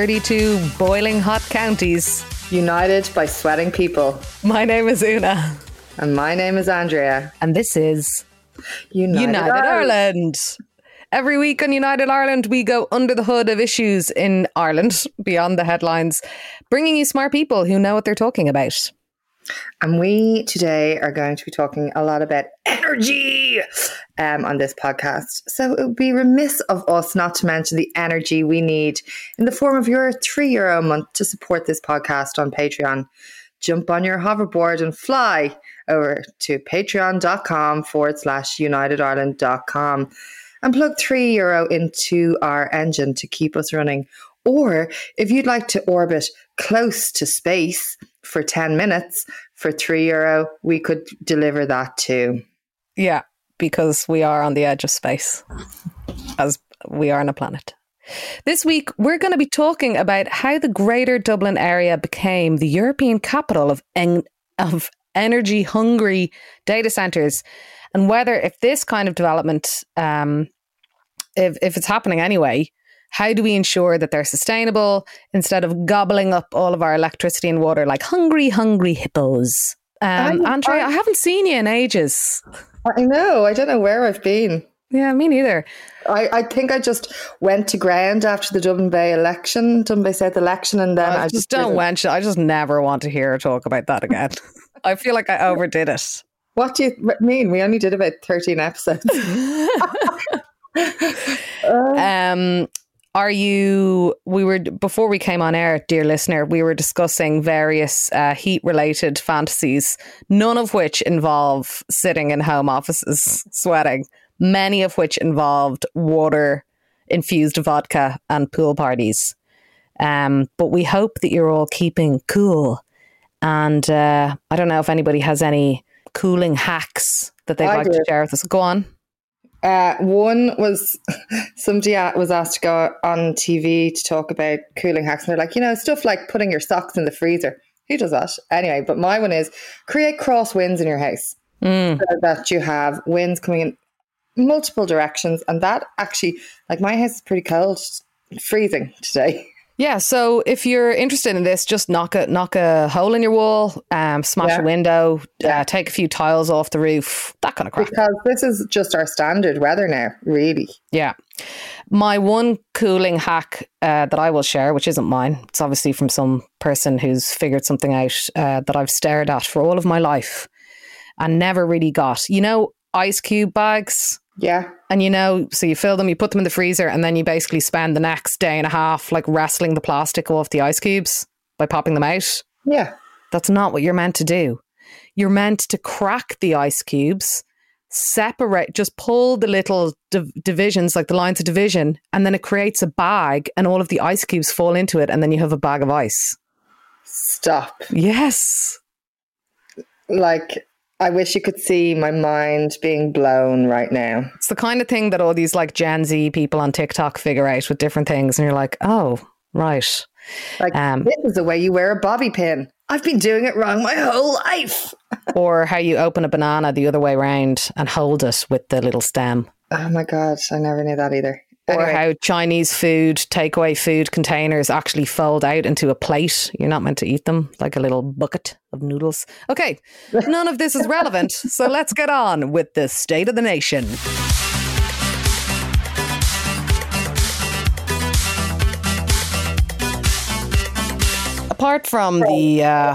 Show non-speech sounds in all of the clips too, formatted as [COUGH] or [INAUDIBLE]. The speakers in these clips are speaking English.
32 boiling hot counties. United by sweating people. My name is Una. And my name is Andrea. And this is United, United Ireland. Ireland. Every week on United Ireland, we go under the hood of issues in Ireland, beyond the headlines, bringing you smart people who know what they're talking about. And we today are going to be talking a lot about energy um, on this podcast. So it would be remiss of us not to mention the energy we need in the form of your three euro a month to support this podcast on Patreon. Jump on your hoverboard and fly over to patreon.com forward slash unitedireland.com and plug three euro into our engine to keep us running. Or if you'd like to orbit close to space for 10 minutes for three euro, we could deliver that too. Yeah, because we are on the edge of space, as we are on a planet. This week, we're going to be talking about how the greater Dublin area became the European capital of, en- of energy hungry data centers and whether, if this kind of development, um, if, if it's happening anyway, how do we ensure that they're sustainable instead of gobbling up all of our electricity and water like hungry, hungry hippos? Um, I- Andrea, I- I haven't seen you in ages. I know, I don't know where I've been. Yeah, me neither. I, I think I just went to ground after the Dublin Bay election, Dublin Bay South election, and then I I, just don't didn't- mention. I just never want to hear her talk about that again. [LAUGHS] I feel like I overdid it. What do you mean? We only did about 13 episodes. [LAUGHS] [LAUGHS] Um, are you? We were before we came on air, dear listener. We were discussing various uh, heat-related fantasies, none of which involve sitting in home offices sweating. Many of which involved water-infused vodka and pool parties. Um, but we hope that you're all keeping cool. And uh, I don't know if anybody has any cooling hacks that they'd I like to share with us. Go on. Uh, one was [LAUGHS] somebody was asked to go on TV to talk about cooling hacks, and they're like, you know, stuff like putting your socks in the freezer. Who does that? Anyway, but my one is create cross winds in your house Mm. so that you have winds coming in multiple directions, and that actually, like my house is pretty cold, freezing today. [LAUGHS] Yeah, so if you're interested in this, just knock a knock a hole in your wall, um, smash Yeah. a window, Yeah. uh, take a few tiles off the roof, that kind of crap. Because this is just our standard weather now, really. Yeah. My one cooling hack uh, that I will share, which isn't mine, it's obviously from some person who's figured something out uh, that I've stared at for all of my life and never really got. You know, ice cube bags. Yeah. And you know, so you fill them, you put them in the freezer, and then you basically spend the next day and a half like wrestling the plastic off the ice cubes by popping them out. Yeah. That's not what you're meant to do. You're meant to crack the ice cubes, separate, just pull the little div- divisions, like the lines of division, and then it creates a bag, and all of the ice cubes fall into it, and then you have a bag of ice. Stop. Yes. Like, I wish you could see my mind being blown right now. It's the kind of thing that all these like Gen Z people on TikTok figure out with different things, and you're like, oh, right. Like, Um, this is the way you wear a bobby pin. I've been doing it wrong my whole life. [LAUGHS] or how you open a banana the other way around and hold it with the little stem. Oh my God. I never knew that either. Or Anyway, how Chinese food, takeaway food containers actually fold out into a plate. You're not meant to eat them like a little bucket of noodles. Okay, [LAUGHS] none of this is relevant. So let's get on with the state of the nation. Apart from the uh,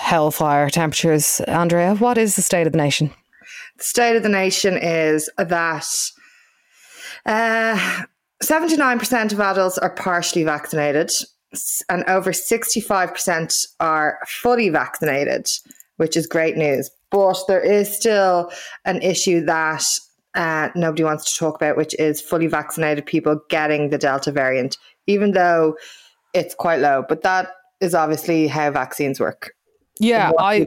hellfire temperatures, Andrea, what is the state of the nation? the state of the nation is that uh, 79% of adults are partially vaccinated and over 65% are fully vaccinated, which is great news. But there is still an issue that uh, nobody wants to talk about, which is fully vaccinated people getting the Delta variant, even though it's quite low. But that is obviously how vaccines work. Yeah, I,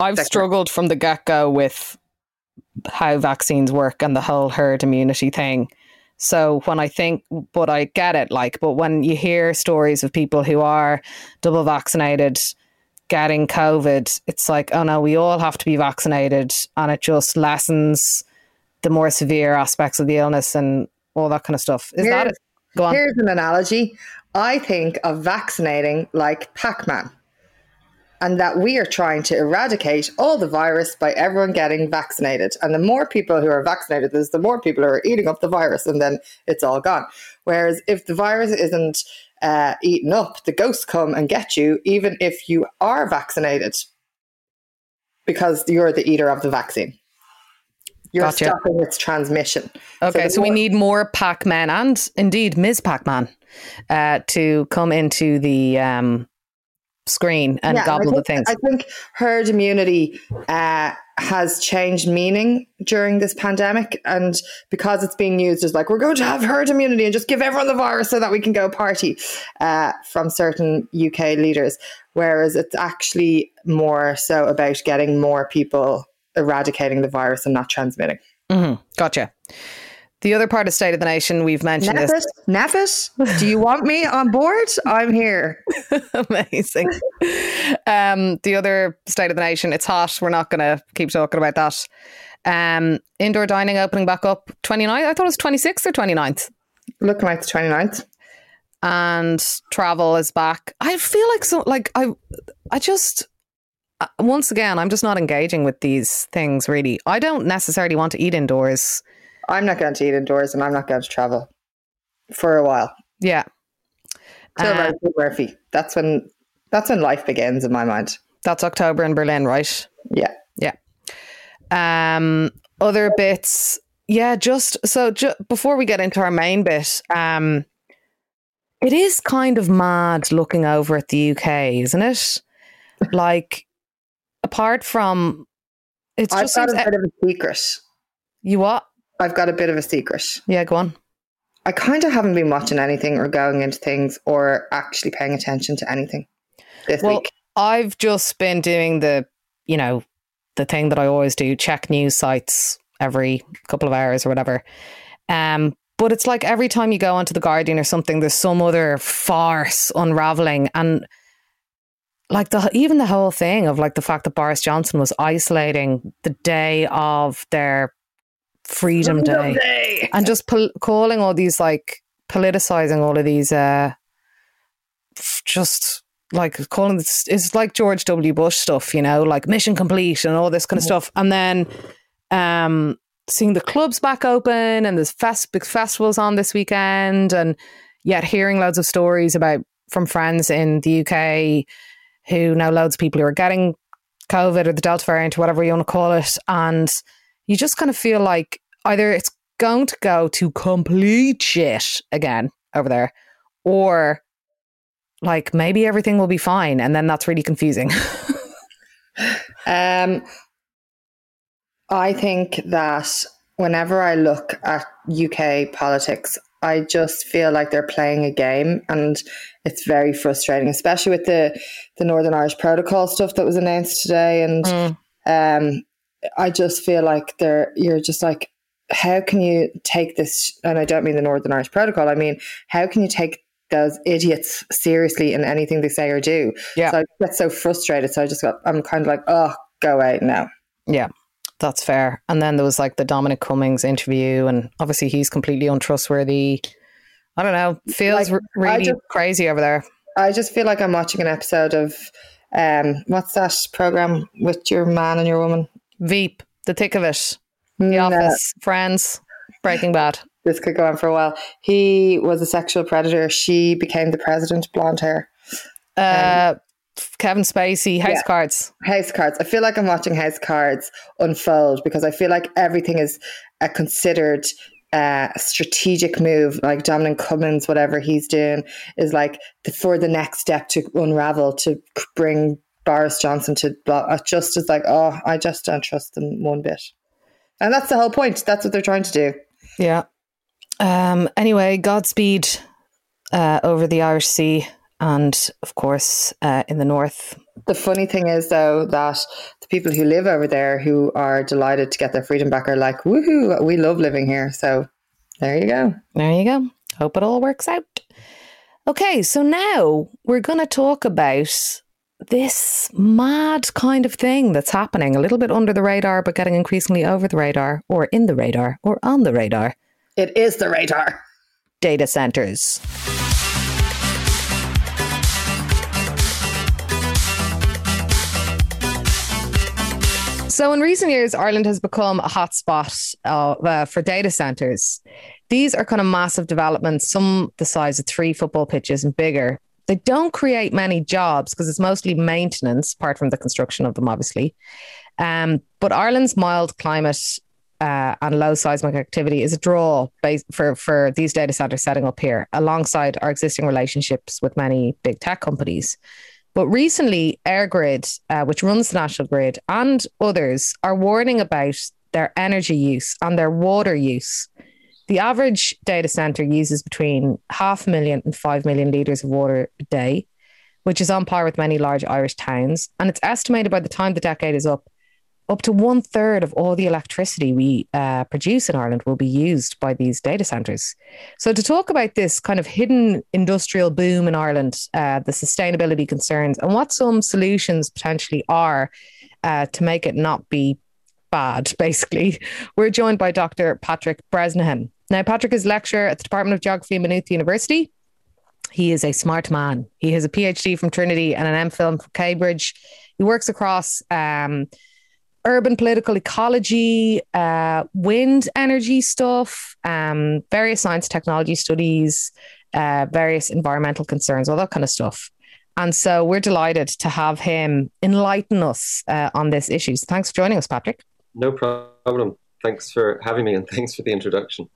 I've struggled from the get go with how vaccines work and the whole herd immunity thing. So when I think, but I get it, like, but when you hear stories of people who are double vaccinated getting COVID, it's like, oh no, we all have to be vaccinated, and it just lessens the more severe aspects of the illness and all that kind of stuff. Is that Here's- Go on. Here's an analogy. I think of vaccinating like Pac Man, and that we are trying to eradicate all the virus by everyone getting vaccinated. And the more people who are vaccinated, there's the more people who are eating up the virus, and then it's all gone. Whereas if the virus isn't uh, eaten up, the ghosts come and get you, even if you are vaccinated, because you're the eater of the vaccine. You're Gotcha. stopping its transmission. Okay, the so, we need more Pac Man and indeed Ms. Pac Man uh, to come into the um, screen and Yeah, gobble the think- things. I think herd immunity uh, has changed meaning during this pandemic, and because it's being used as like we're going to have herd immunity and just give everyone the virus so that we can go party uh, from certain UK leaders, whereas it's actually more so about getting more people eradicating the virus and not transmitting. hmm Gotcha. The other part of State of the Nation, we've mentioned Neffet, this. Neffet, do you want me on board? I'm here. [LAUGHS] Amazing. Um, the other State of the Nation, it's hot. We're not going to keep talking about that. Um, indoor dining opening back up 29th. I thought it was 26th or 29th. Looking like the 29th. and travel is back. I feel like so like I I just uh, once again I'm just not engaging with these things really. I don't necessarily want to eat indoors. I'm not going to eat indoors and I'm not going to travel for a while. Yeah. Till Uh, Murphy. That's when that's when life begins in my mind. that's October in Berlin, right? Yeah. Yeah. Um other bits yeah, just so ju- before we get into our main bit, um it is kind of mad looking over at the UK, isn't it? Like apart from it's I've just got a bit of a secret. you what? I've got a bit of a secret. Yeah, go on. I kind of haven't been watching anything or going into things or actually paying attention to anything this Well, week. I've just been doing the, you know, the thing that I always do, check news sites every couple of hours or whatever. Um, but it's like every time you go onto the Guardian or something, there's some other farce unraveling, and like the even the whole thing of like the fact that Boris Johnson was isolating the day of their Freedom Day. Day. and just pol- calling all these like politicizing all of these uh just like calling this it's like George W. Bush stuff you know like mission complete and all this kind of stuff. And then um seeing the clubs back open and there's fest big festivals on this weekend and yet hearing loads of stories about from friends in the UK who know loads of people who are getting COVID or the Delta variant or whatever you want to call it. And you just kind of feel like either it's going to go to complete shit again over there, or like maybe everything will be fine, and then that's really confusing. [LAUGHS] Um, I think that whenever I look at UK politics, I just feel like they're playing a game, and it's very frustrating, especially with the the Northern Irish Protocol stuff that was announced today. And Mm. um, I just feel like they're you're just like, how can you take this? And I don't mean the Northern Irish Protocol. I mean, how can you take those idiots seriously in anything they say or do? Yeah. So I get so frustrated. So I just got, I'm kind of like, oh, go out now. yeah, that's fair. And then there was like the Dominic Cummings interview, and obviously he's completely untrustworthy. I don't know. Feels Like, really just- crazy over there. I just feel like I'm watching an episode of, um, what's that program with your man and your woman? Veep, the thick of it, The No, Office, Friends, Breaking Bad. this could go on for a while. He was a sexual predator. She became the president, blonde hair. Uh, Kevin Spacey, House Yeah. Cards. House Cards. I feel like I'm watching House Cards unfold because I feel like everything is a considered uh, strategic move. Like Dominic Cummings, whatever he's doing, is like the, for the next step to unravel to bring Boris Johnson to. Just is like, oh, I just don't trust them one bit. And that's the whole point. That's what they're trying to do. Yeah. Um, anyway, Godspeed uh, over the Irish Sea and, of course, uh, in the north. The funny thing is, though, that the people who live over there who are delighted to get their freedom back are like, woohoo, we love living here. So there you go. There you go. Hope it all works out. Okay, so now we're going to talk about this mad kind of thing that's happening a little bit under the radar, but getting increasingly over the radar, or in the radar, or on the radar. It is the radar. data centres. So, in recent years, Ireland has become a hotspot uh, uh, for data centres. These are kind of massive developments, some the size of three football pitches and bigger. They don't create many jobs because it's mostly maintenance, apart from the construction of them, obviously. Um, but Ireland's mild climate uh, and low seismic activity is a draw for, for these data centers setting up here, alongside our existing relationships with many big tech companies. But recently, EirGrid, uh, which runs the national grid, and others are warning about their energy use and their water use. The average data center uses between half a million and five million litres of water a day, which is on par with many large Irish towns. And it's estimated by the time the decade is up, up to one third of all the electricity we uh, produce in Ireland will be used by these data centres. So, to talk about this kind of hidden industrial boom in Ireland, uh, the sustainability concerns, and what some solutions potentially are uh, to make it not be bad, [LAUGHS] basically, we're joined by Dr. Patrick Bresnahan. Now, Patrick is lecturer at the Department of Geography at Maynooth University. He is a smart man. He has a PhD from Trinity and an MPhil from Cambridge. He works across um, urban political ecology, uh, wind energy stuff, um, various science technology studies, uh, various environmental concerns, all that kind of stuff. And so we're delighted to have him enlighten us uh, on this issue. So thanks for joining us, Patrick. No problem. Thanks for having me and thanks for the introduction.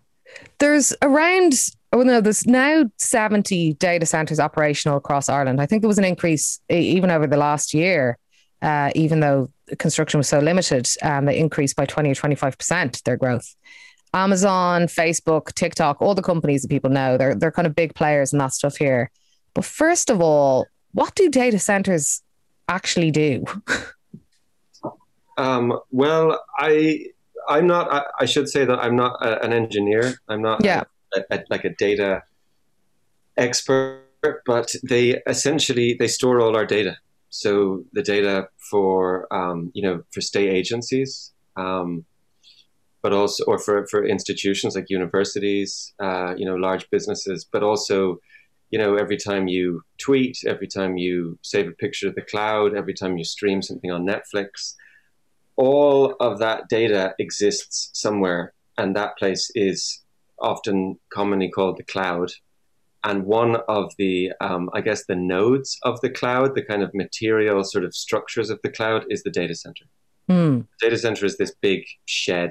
There's around, oh no, there's now 70 data centers operational across Ireland. I think there was an increase even over the last year uh, even though construction was so limited, um, they increased by 20 or 25% their growth. Amazon, Facebook, TikTok, all the companies that people know, they're, they're kind of big players in that stuff here. But first of all, what do data centers actually do? [LAUGHS] um, well, I I'm not. I, I, should say that I'm not a, an engineer. I'm not yeah. a, a, like a data expert. But they essentially they store all our data so the data for um, you know for state agencies, um, but also or for, for institutions like universities, uh, you know large businesses, but also you know every time you tweet, every time you save a picture to the cloud, every time you stream something on Netflix, all of that data exists somewhere, and that place is often commonly called the cloud. And one of the um, i guess the nodes of the cloud the kind of material sort of structures of the cloud is the data center. Mm. data center is this big shed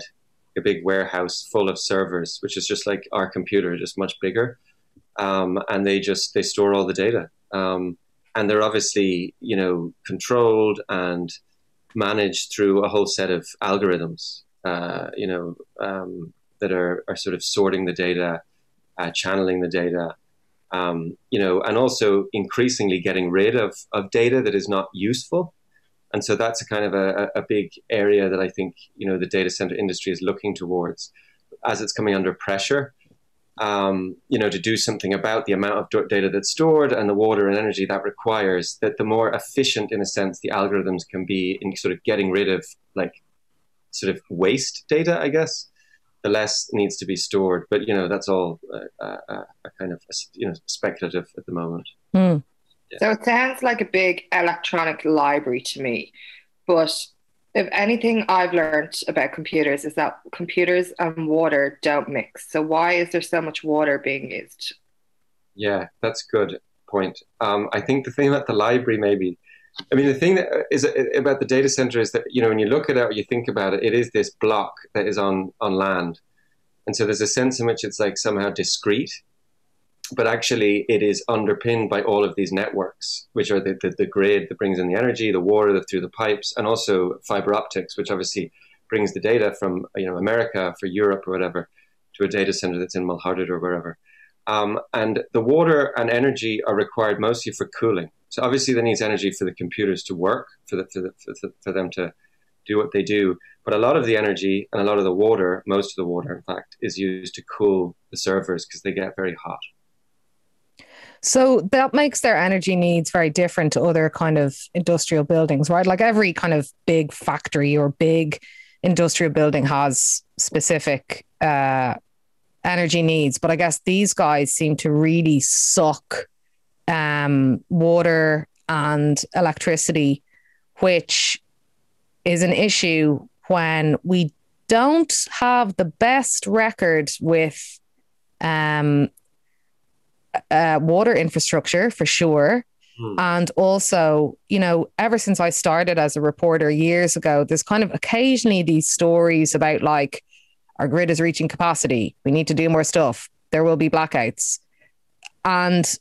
a big warehouse full of servers which is just like our computer just much bigger. Um, and they just they store all the data. Um, and they're obviously you know controlled and managed through a whole set of algorithms uh, you know um, that are, are sort of sorting the data uh, channeling the data um, you know, and also increasingly getting rid of, of data that is not useful. And so that's a kind of a, a big area that I think, you know, the data center industry is looking towards as it's coming under pressure, um, you know, to do something about the amount of data that's stored and the water and energy that requires, that the more efficient, in a sense, the algorithms can be in sort of getting rid of like sort of waste data, I guess the less needs to be stored. But you know, that's all a, a, a kind of you know speculative at the moment. Mm. Yeah. So it sounds like a big electronic library to me, but if anything I've learned about computers is that computers and water don't mix. So why is there so much water being used? Yeah, that's good point. Um, I think the thing about the library maybe I mean, the thing that is about the data center is that you know when you look at it or you think about it, it is this block that is on on land, and so there's a sense in which it's like somehow discrete, but actually it is underpinned by all of these networks, which are the, the, the grid that brings in the energy, the water through the pipes, and also fiber optics, which obviously brings the data from you know America for Europe or whatever to a data center that's in Mulhuddart or wherever. Um, and the water and energy are required mostly for cooling. So obviously, there needs energy for the computers to work, for, the, for, the, for, for them to do what they do. But a lot of the energy and a lot of the water, most of the water, in fact, is used to cool the servers because they get very hot. So that makes their energy needs very different to other kind of industrial buildings, right? Like every kind of big factory or big industrial building has specific uh, energy needs. But I guess these guys seem to really suck um, water and electricity, which is an issue when we don't have the best record with um, uh, water infrastructure for sure. Hmm. And also, you know, ever since I started as a reporter years ago, there's kind of occasionally these stories about like our grid is reaching capacity. We need to do more stuff. There will be blackouts. And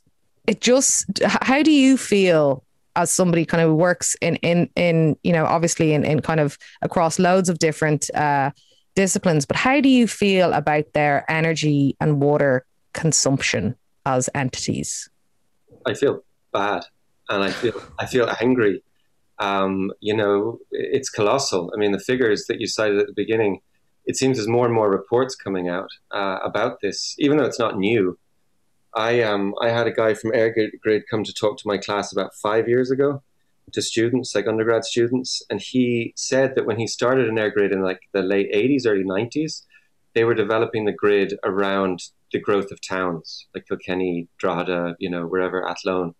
it just, how do you feel as somebody kind of works in, in, in, you know, obviously in, in kind of across loads of different uh, disciplines, but how do you feel about their energy and water consumption as entities? I feel bad, and I feel I feel angry. Um, you know, it's colossal. I mean, the figures that you cited at the beginning. It seems there's more and more reports coming out uh, about this, even though it's not new. I um I had a guy from EirGrid come to talk to my class about five years ago, to students, like undergrad students, and he said that when he started in EirGrid in like the late 80s, early 90s, they were developing the grid around the growth of towns like Kilkenny, Drogheda, you know, wherever Athlone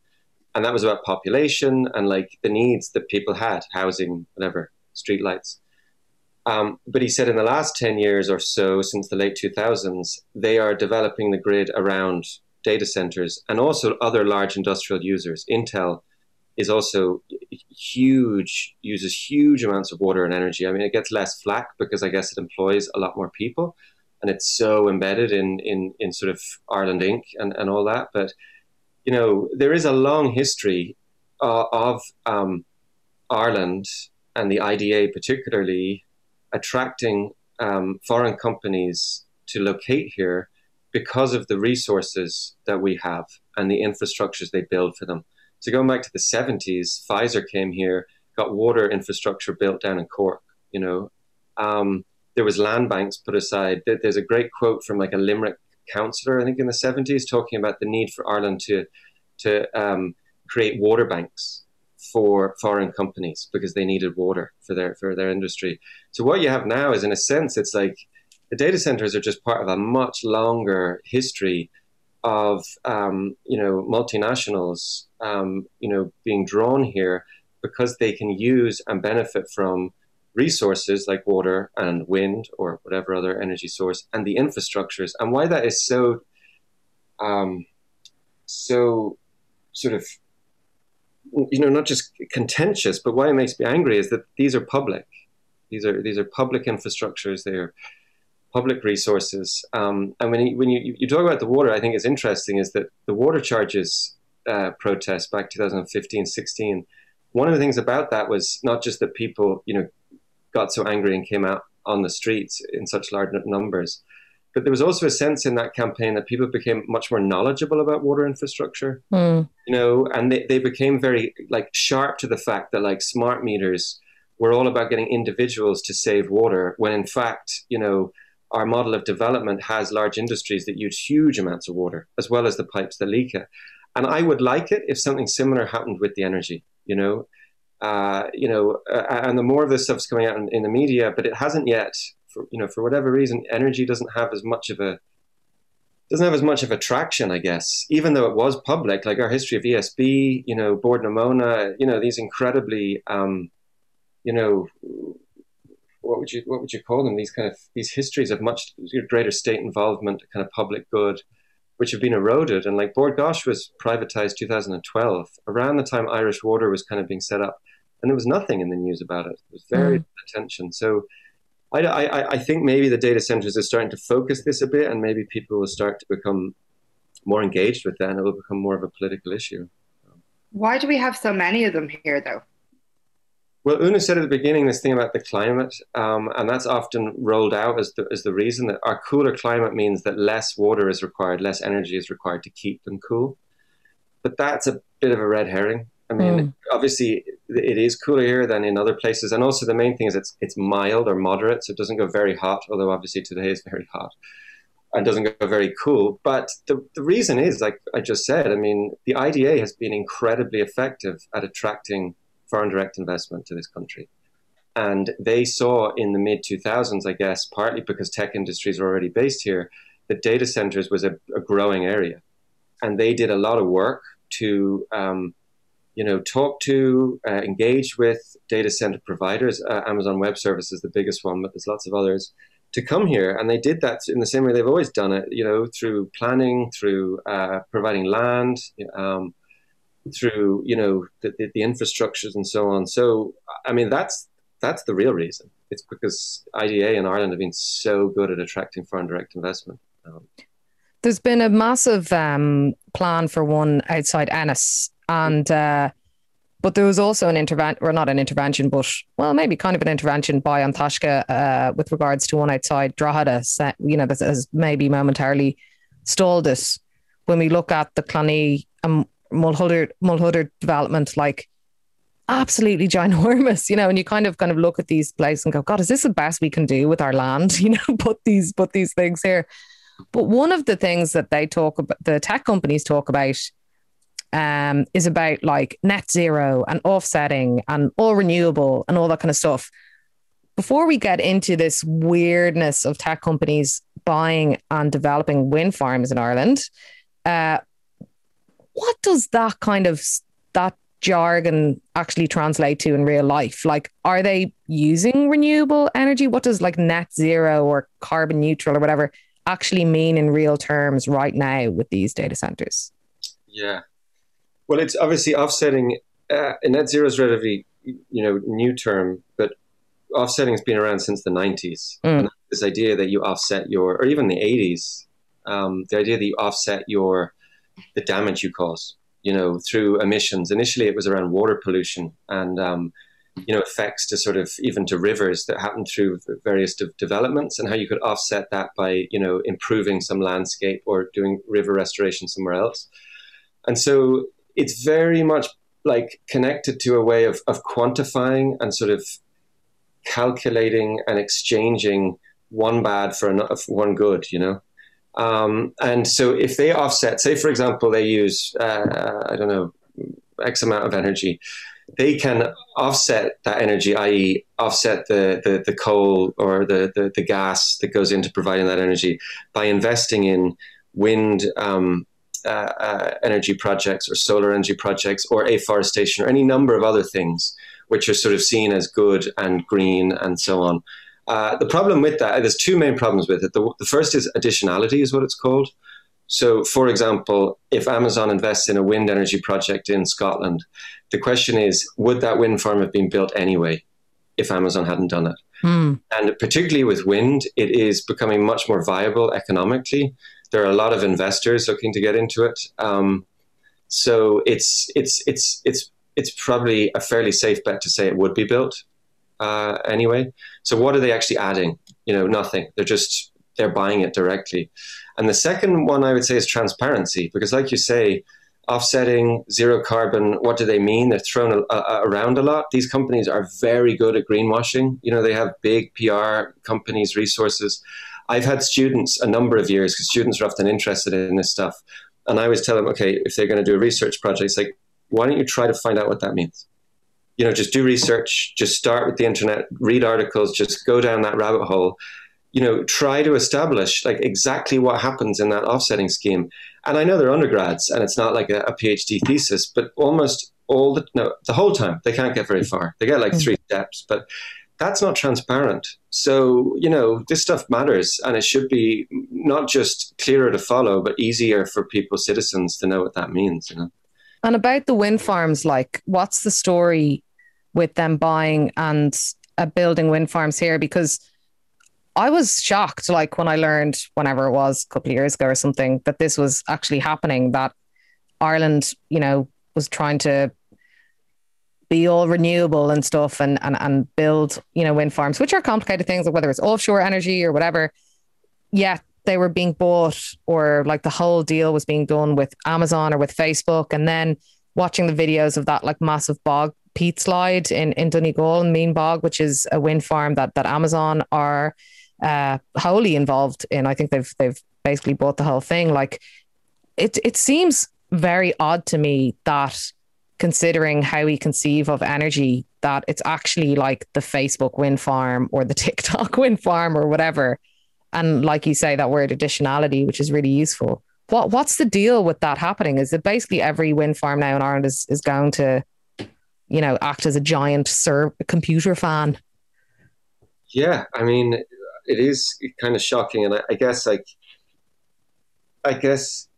and that was about population and like the needs that people had, housing, whatever, streetlights. Um, but he said in the last 10 years or so, since the late 2000s, they are developing the grid around data centers and also other large industrial users. Intel is also huge, uses huge amounts of water and energy. I mean, it gets less flack because I guess it employs a lot more people and it's so embedded in, in, in sort of Ireland Inc. and, and all that. But you know, there is a long history uh, of um, Ireland and the IDA particularly attracting um, foreign companies to locate here because of the resources that we have and the infrastructures they build for them. So going back to the 70s, Pfizer came here, got water infrastructure built down in Cork, you know. Um, there was land banks put aside. There's a great quote from like a Limerick councillor, I think in the 70s, talking about the need for Ireland to to um, create water banks for foreign companies because they needed water for their for their industry. So what you have now is, in a sense, it's like the data centers are just part of a much longer history of um, you know multinationals um, you know being drawn here because they can use and benefit from resources like water and wind or whatever other energy source and the infrastructures. And why that is so um, so sort of you know not just contentious but why it makes me angry is that these are public. These are these are public infrastructures. They are public resources. Um, and when you, when you, you talk about the water i think it's interesting is that the water charges uh, protest back 2015 16 one of the things about that was not just that people you know got so angry and came out on the streets in such large numbers. But there was also a sense in that campaign that people became much more knowledgeable about water infrastructure, mm. you know, and they, they became very like sharp to the fact that like smart meters were all about getting individuals to save water, when in fact, you know, our model of development has large industries that use huge amounts of water, as well as the pipes that leak it. And I would like it if something similar happened with the energy, you know, uh, you know, uh, and the more of this stuff's coming out in, in, the media, but it hasn't yet. For, you know, for whatever reason, energy doesn't have as much of a doesn't have as much of a traction, I guess. Even though it was public, like our history of ESB, you know, Bord na Móna, you know, these incredibly, um, you know, what would you what would you call them? These kind of these histories of much greater state involvement, kind of public good, which have been eroded. And like Bord Gáis was privatized 2012, around the time Irish Water was kind of being set up and there was nothing in the news about it. It was very mm. attention. So I, I, I think maybe the data centers are starting to focus this a bit, and maybe people will start to become more engaged with that, and it will become more of a political issue. Why do we have so many of them here, though? Well, Una said at the beginning this thing about the climate, um, and that's often rolled out as the, as the reason that our cooler climate means that less water is required, less energy is required to keep them cool. But that's a bit of a red herring. I mean, mm. obviously, it is cooler here than in other places, and also the main thing is it's it's mild or moderate, so it doesn't go very hot. Although obviously today is very hot, and doesn't go very cool. But the the reason is, like I just said, I mean, the IDA has been incredibly effective at attracting foreign direct investment to this country, and they saw in the mid two thousands, I guess, partly because tech industries are already based here, that data centers was a, a growing area, and they did a lot of work to um, you know, talk to, uh, engage with data center providers. Uh, Amazon Web Services is the biggest one, but there's lots of others to come here. And they did that in the same way they've always done it, you know, through planning, through uh, providing land, um, through, you know, the, the, the, infrastructures and so on. So, I mean, that's, that's the real reason. It's because IDA in Ireland have been so good at attracting foreign direct investment. Um, There's been a massive um, plan for one outside Ennis, and uh, but there was also an intervention, or not an intervention, but well, maybe kind of an intervention by An Taisce uh, with regards to one outside Drogheda, you know, that has maybe momentarily stalled us. When we look at the Clonee and Mulhuddart, Mulhuddart development, like absolutely ginormous, you know, and you kind of kind of look at these places and go, God, is this the best we can do with our land? [LAUGHS] You know, put these put these things here. But one of the things that they talk about, the tech companies talk about um, is about like net zero and offsetting and all renewable and all that kind of stuff. Before we get into this weirdness of tech companies buying and developing wind farms in Ireland, uh, what does that kind of that jargon actually translate to in real life? Like, are they using renewable energy? What does like net zero or carbon neutral or whatever actually mean in real terms right now with these data centers? Yeah, well, it's obviously offsetting. Uh, net zero is relatively, you know, new term, but offsetting has been around since the 90s. Mm. this idea that you offset your, or even the 80s, um, the idea that you offset your, the damage you cause, you know, through emissions. Initially, it was around water pollution and, um, you know, effects to sort of even to rivers that happen through various de- developments and how you could offset that by, you know, improving some landscape or doing river restoration somewhere else. And so it's very much like connected to a way of, of quantifying and sort of calculating and exchanging one bad for, another, for one good, you know? Um, and so if they offset, say, for example, they use, uh, I don't know, X amount of energy, they can offset that energy, i.e., offset the, the, the coal or the, the, the, gas that goes into providing that energy by investing in wind um, uh, uh, energy projects or solar energy projects or afforestation or any number of other things which are sort of seen as good and green and so on. Uh, the problem with that, there's two main problems with it. The, the, first is additionality, is what it's called. So, for example, if Amazon invests in a wind energy project in Scotland, the question is would that wind farm have been built anyway if Amazon hadn't done it? Mm. And particularly with wind, it is becoming much more viable economically there are a lot of investors looking to get into it. Um, so it's it's it's it's it's probably a fairly safe bet to say it would be built uh, anyway. So what are they actually adding? You know, nothing. They're just they're buying it directly. And the second one I would say is transparency, because like you say, offsetting, zero carbon, what do they mean? They're thrown a, a, around a lot. These companies are very good at greenwashing. You know, they have big PR companies, resources. I've had students a number of years because students are often interested in this stuff. And I always tell them, okay, if they're going to do a research project, it's like, why don't you try to find out what that means? You know, just do research, just start with the internet, read articles, just go down that rabbit hole. You know, try to establish like exactly what happens in that offsetting scheme. And I know they're undergrads and it's not like a, a PhD thesis, but almost all the no, the whole time they can't get very far. They get like mm. three steps, but that's not transparent. So, you know, this stuff matters and it should be not just clearer to follow, but easier for people, citizens, to know what that means, you know. And about the wind farms, like, what's the story with them buying and uh, building wind farms here? Because I was shocked, like, when I learned, whenever it was, a couple of years ago or something, that this was actually happening, that Ireland, you know, was trying to be all renewable and stuff and, and, and build, you know, wind farms, which are complicated things, whether it's offshore energy or whatever. Yet they were being bought or like the whole deal was being done with Amazon or with Facebook. And then watching the videos of that like massive bog peat slide in, in Donegal and Meenbog, which is a wind farm that, that Amazon are uh, wholly involved in. I think they've, they've basically bought the whole thing. Like it, it seems very odd to me that considering how we conceive of energy that it's actually like the Facebook wind farm or the [LAUGHS] TikTok wind farm or whatever. and like you say, that word additionality, which is really useful. What what's the deal with that happening? Is it basically every wind farm now in Ireland is, is going to, you know, act as a giant ser- computer fan? Yeah, I mean, it is kind of shocking, and I, I guess like, I guess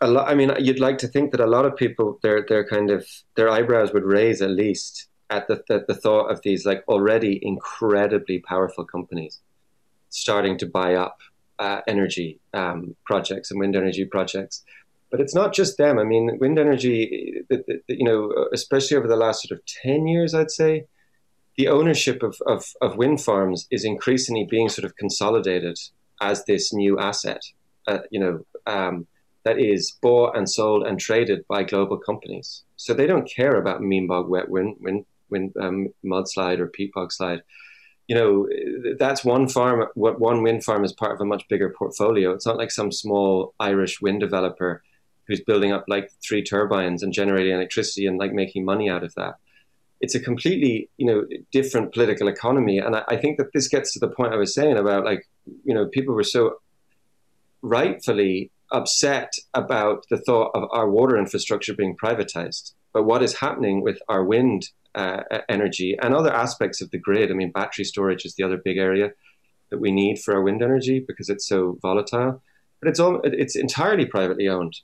a lot. I mean, you'd like to think that a lot of people, their their kind of their eyebrows would raise at least at the, the, the thought of these like already incredibly powerful companies starting to buy up uh, energy um, projects and wind energy projects. But it's not just them. I mean, wind energy, you know, especially over the last sort of 10 years, I'd say, the ownership of, of, of wind farms is increasingly being sort of consolidated as this new asset, uh, you know, um, that is bought and sold and traded by global companies. So they don't care about Meenbog wet wind, wind, wind um, mudslide or peat bog slide you know, that's one farm, What one wind farm is part of a much bigger portfolio. It's not like some small Irish wind developer who's building up like three turbines and generating electricity and like making money out of that. It's a completely, you know, different political economy. And I, I think that this gets to the point I was saying about like, you know, people were so rightfully upset about the thought of our water infrastructure being privatized. But what is happening with our wind uh, energy and other aspects of the grid. I mean, battery storage is the other big area that we need for our wind energy because it's so volatile. But it's all it's entirely privately owned.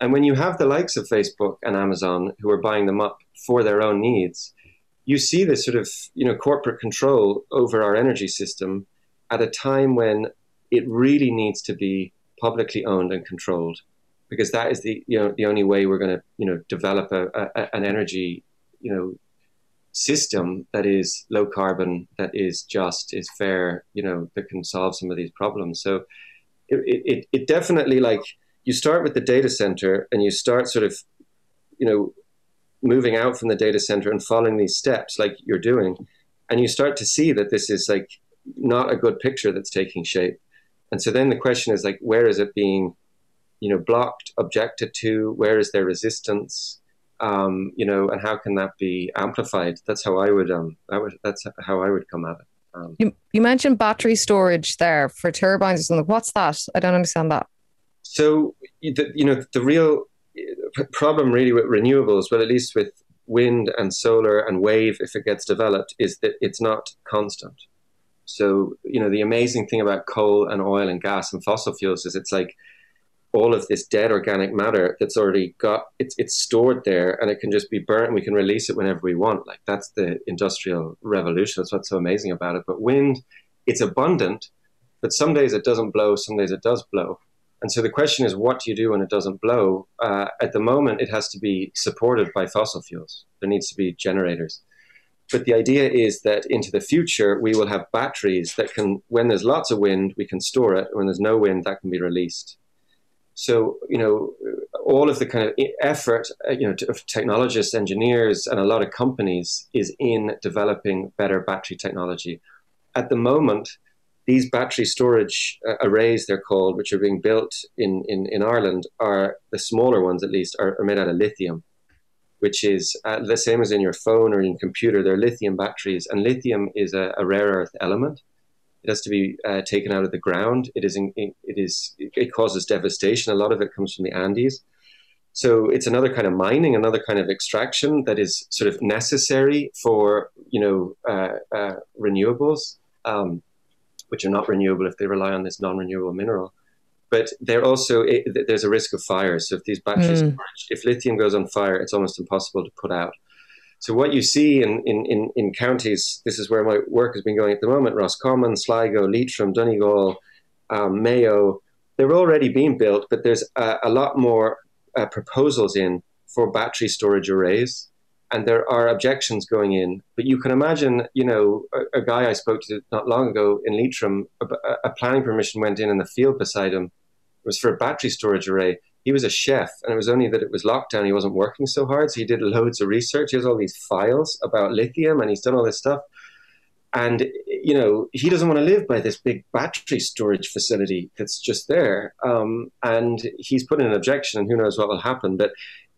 And when you have the likes of Facebook and Amazon who are buying them up for their own needs, you see this sort of you know corporate control over our energy system at a time when it really needs to be publicly owned and controlled because that is the you know the only way we're going to you know develop a, a, an energy you know system that is low carbon, that is just, is fair, you know, that can solve some of these problems. So it, it, it definitely like you start with the data center and you start sort of, you know, moving out from the data center and following these steps like you're doing. And you start to see that this is like not a good picture that's taking shape. And so then the question is like, where is it being, you know, blocked, objected to? Where is there resistance? um, you know, and how can that be amplified? That's how I would, um, I would, that's how I would come at it. Um, you, you mentioned battery storage there for turbines or something. What's that? I don't understand that. So, the, you know, the real problem really with renewables, well, at least with wind and solar and wave, if it gets developed, is that it's not constant. So, you know, the amazing thing about coal and oil and gas and fossil fuels is it's like all of this dead organic matter that's already got it's it's stored there and it can just be burnt and we can release it whenever we want. Like that's the industrial revolution. That's what's so amazing about it. But wind it's abundant but some days it doesn't blow some days it does blow. And so the question is what do you do when it doesn't blow? Uh, at the moment it has to be supported by fossil fuels. There needs to be generators but the idea is that into the future we will have batteries that can when there's lots of wind we can store it. When there's no wind that can be released. So, you know, all of the kind of effort, uh, you know, of technologists, engineers, and a lot of companies is in developing better battery technology. At the moment, these battery storage uh, arrays, they're called, which are being built in, in, in Ireland, are the smaller ones at least, are, are made out of lithium, which is uh, the same as in your phone or in computer. They're lithium batteries, and lithium is a, a rare earth element. It has to be uh, taken out of the ground. It is, in, it is, it causes devastation. A lot of it comes from the Andes. So it's another kind of mining, another kind of extraction that is sort of necessary for you know uh, uh, renewables, um, which are not renewable if they rely on this non-renewable mineral. But they're also it, there's a risk of fire. So if these batteries, mm. if lithium goes on fire, it's almost impossible to put out. So what you see in, in, in, in, counties, this is where my work has been going at the moment, Roscommon, Sligo, Leitrim, Donegal, um, Mayo, they're already being built, but there's a, a lot more uh, proposals in for battery storage arrays. And there are objections going in. But you can imagine, you know, a, a guy I spoke to not long ago in Leitrim, a, a planning permission went in in the field beside him. It was for a battery storage array he was a chef, and it was only that it was lockdown. He wasn't working so hard, so he did loads of research. He has all these files about lithium, and he's done all this stuff. And you know, he doesn't want to live by this big battery storage facility that's just there. Um, and he's put in an objection, and who knows what will happen. But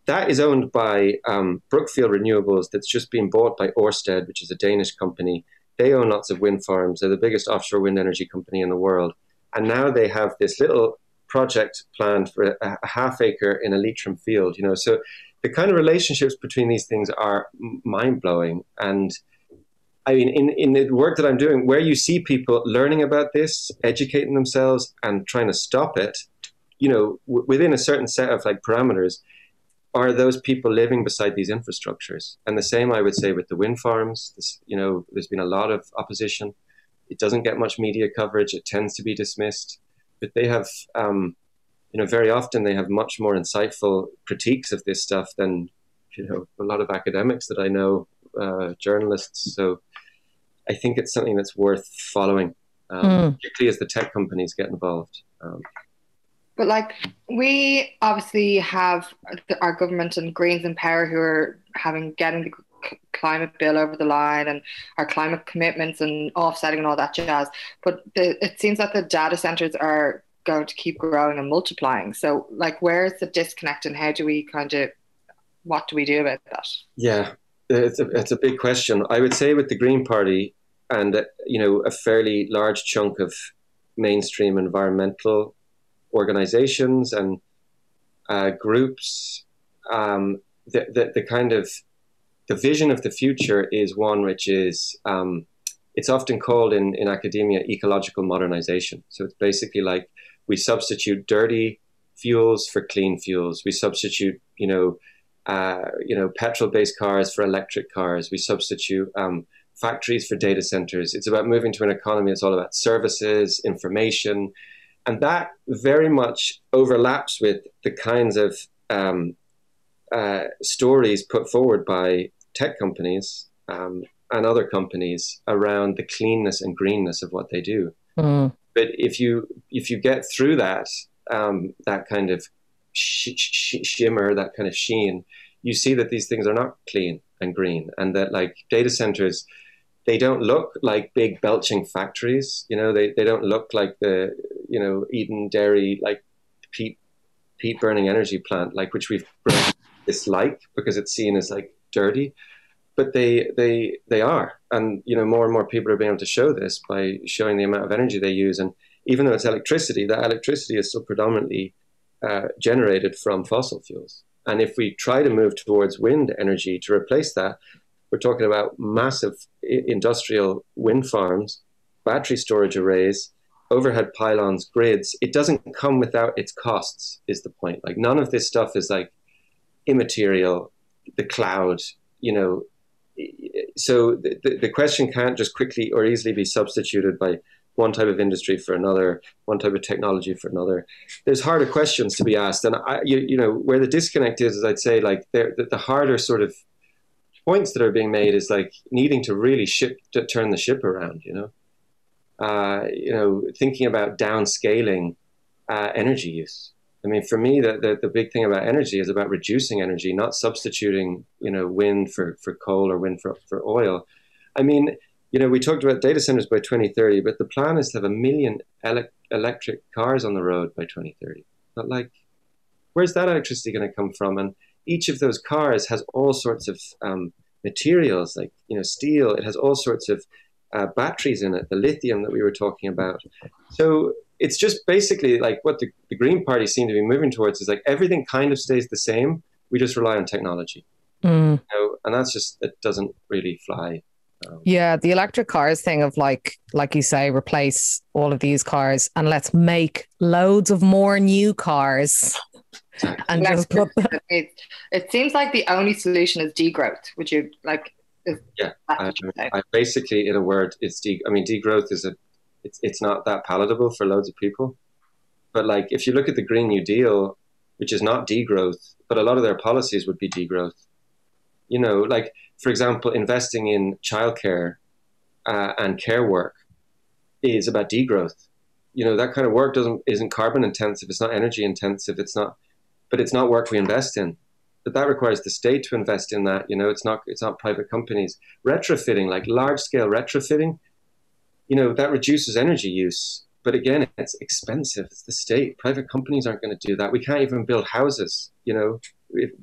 that is owned by um, Brookfield Renewables. That's just been bought by Ørsted, which is a Danish company. They own lots of wind farms. They're the biggest offshore wind energy company in the world and now they have this little project planned for a, a half acre in a Leitrim field. You know, so the kind of relationships between these things are mind blowing. And I mean, in, in the work that I'm doing, where you see people learning about this, educating themselves, and trying to stop it, you know, w- within a certain set of like parameters, are those people living beside these infrastructures. And the same, I would say, with the wind farms. This, you know, there's been a lot of opposition. It doesn't get much media coverage. It tends to be dismissed. But they have, um, you know, very often they have much more insightful critiques of this stuff than, you know, a lot of academics that I know, uh, journalists. So I think it's something that's worth following, um, mm. particularly as the tech companies get involved. Um, but like we obviously have our government and Greens in power who are having getting the climate bill over the line and our climate commitments and offsetting and all that jazz. But the, it seems that the data centers are going to keep growing and multiplying. So like where is the disconnect and how do we kind of what do we do about that? Yeah, it's a, it's a big question. I would say with the Green Party and you know a fairly large chunk of mainstream environmental organizations and uh, groups, um, the, the, the, kind of the vision of the future is one which is um, it's often called in, in academia ecological modernization. So it's basically like we substitute dirty fuels for clean fuels. We substitute, you know, uh, you know, petrol-based cars for electric cars. We substitute um, factories for data centers. It's about moving to an economy that's all about services, information, and that very much overlaps with the kinds of um, uh, stories put forward by tech companies um, and other companies around the cleanness and greenness of what they do. Mm. But if you if you get through that um, that kind of sh- sh- shimmer, that kind of sheen, you see that these things are not clean and green, and that like data centers they don't look like big belching factories. You know, they, they don't look like the, you know, Edenderry, like peat, peat burning energy plant, like which we've dislike because it's seen as like dirty. But they, they, they are. And, you know, more and more people are being able to show this by showing the amount of energy they use. And even though it's electricity, that electricity is still predominantly uh, generated from fossil fuels. And if we try to move towards wind energy to replace that, we're talking about massive industrial wind farms, battery storage arrays, overhead pylons, grids. It doesn't come without its costs, is the point. Like none of this stuff is like immaterial, the cloud, you know. So the, the question can't just quickly or easily be substituted by one type of industry for another, one type of technology for another. There's harder questions to be asked, and I, you, you know, where the disconnect is, is I'd say like the, the harder sort of points that are being made is like needing to really ship to turn the ship around. You know, uh, you know, thinking about downscaling uh, energy use. I mean, for me, the, the, the big thing about energy is about reducing energy, not substituting, you know, wind for, for coal or wind for, for oil. I mean, you know, we talked about data centers by 2030, but the plan is to have a million ele- electric cars on the road by 2030. But like, where's that electricity going to come from? And each of those cars has all sorts of um, materials like you know steel. It has all sorts of uh, batteries in it, the lithium that we were talking about. So it's just basically like what the, the Green Party seem to be moving towards is like everything kind of stays the same. We just rely on technology, mm. you know, and that's just it doesn't really fly. Um, yeah, the electric cars thing of like, like you say, replace all of these cars and let's make loads of more new cars and just put [LAUGHS] it, it seems like the only solution is degrowth. Would you like? Yeah, I, I, basically, in a word, it's de. I mean, degrowth is a. It's it's not that palatable for loads of people, but like if you look at the Green New Deal, which is not degrowth, but a lot of their policies would be degrowth. You know, like for example, investing in childcare uh, and care work is about degrowth. You know, that kind of work doesn't isn't carbon intensive. It's not energy intensive. It's not but it's not work we invest in. But that requires the state to invest in that. You know, it's not it's not private companies retrofitting like large scale retrofitting. You know that reduces energy use, but again, it's expensive. It's the state. Private companies aren't going to do that. We can't even build houses. You know,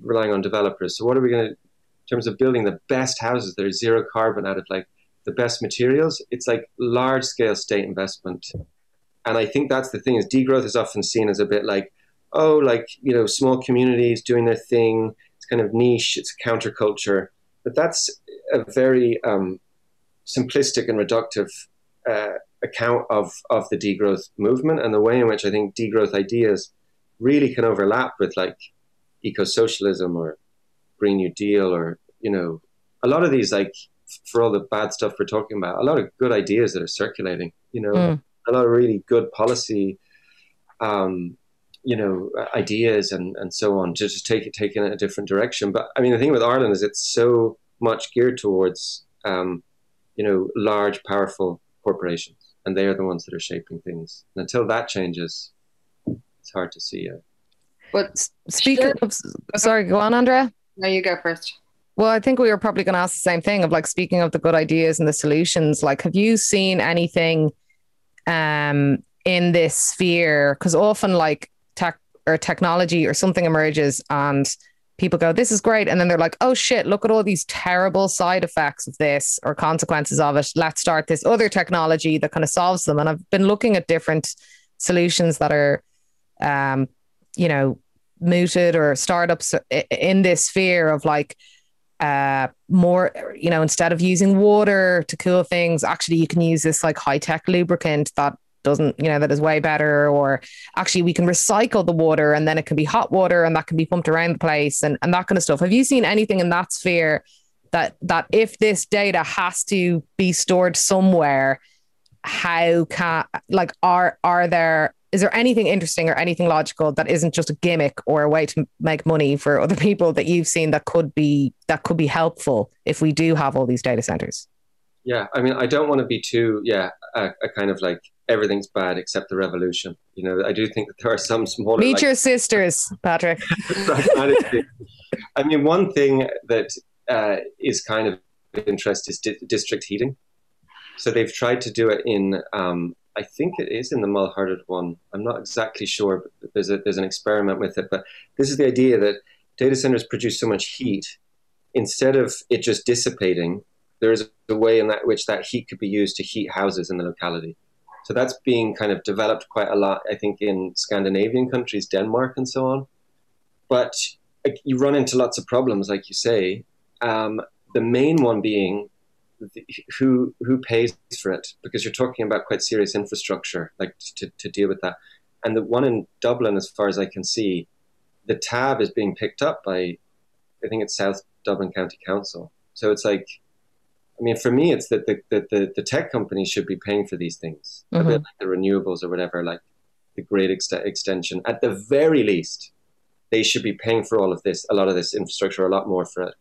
relying on developers. So what are we going to, in terms of building the best houses that are zero carbon out of like the best materials? It's like large scale state investment And I think that's the thing is degrowth is often seen as a bit like, oh, like, you know, small communities doing their thing. It's kind of niche. It's counterculture. But that's a very um, simplistic and reductive uh, account of, of the degrowth movement and the way in which I think degrowth ideas really can overlap with like eco-socialism or Green New Deal or, you know, a lot of these, like, for all the bad stuff we're talking about, a lot of good ideas that are circulating, you know, mm. a lot of really good policy, um, you know, ideas and, and so on to just take it, take it in a different direction. But I mean, the thing with Ireland is it's so much geared towards, um, you know, large, powerful corporations, and they are the ones that are shaping things. And until that changes, it's hard to see it. But speaking sure. of, sorry, go on, Andrea. No, you go first. Well, I think we were probably going to ask the same thing of like speaking of the good ideas and the solutions. Like, have you seen anything um, in this sphere? Because often, like tech or technology or something emerges and people go, "This is great," and then they're like, "Oh shit! Look at all these terrible side effects of this or consequences of it. Let's start this other technology that kind of solves them." And I've been looking at different solutions that are, um, you know, mooted or startups in this sphere of like uh, more, you know, instead of using water to cool things, actually you can use this like high tech lubricant that doesn't, you know, that is way better. Or actually we can recycle the water and then it can be hot water and that can be pumped around the place and, and that kind of stuff. Have you seen anything in that sphere that that if this data has to be stored somewhere, how can like are are there is there anything interesting or anything logical that isn't just a gimmick or a way to make money for other people that you've seen that could be that could be helpful if we do have all these data centers yeah i mean i don't want to be too yeah a, a kind of like everything's bad except the revolution you know i do think that there are some smaller meet like, your sisters patrick [LAUGHS] i mean one thing that uh, is kind of interest is di- district heating so they've tried to do it in um, I think it is in the Mulhuddart one. I'm not exactly sure, but there's a, there's an experiment with it. But this is the idea that data centers produce so much heat, instead of it just dissipating, there is a way in that which that heat could be used to heat houses in the locality. So that's being kind of developed quite a lot, I think, in Scandinavian countries, Denmark, and so on. But you run into lots of problems, like you say. Um, the main one being who who pays for it because you're talking about quite serious infrastructure like to, to deal with that and the one in dublin as far as i can see the tab is being picked up by i think it's south dublin county council so it's like i mean for me it's that the, the, the, the, tech companies should be paying for these things mm-hmm. a bit like the renewables or whatever like the great ex- extension at the very least they should be paying for all of this a lot of this infrastructure a lot more for it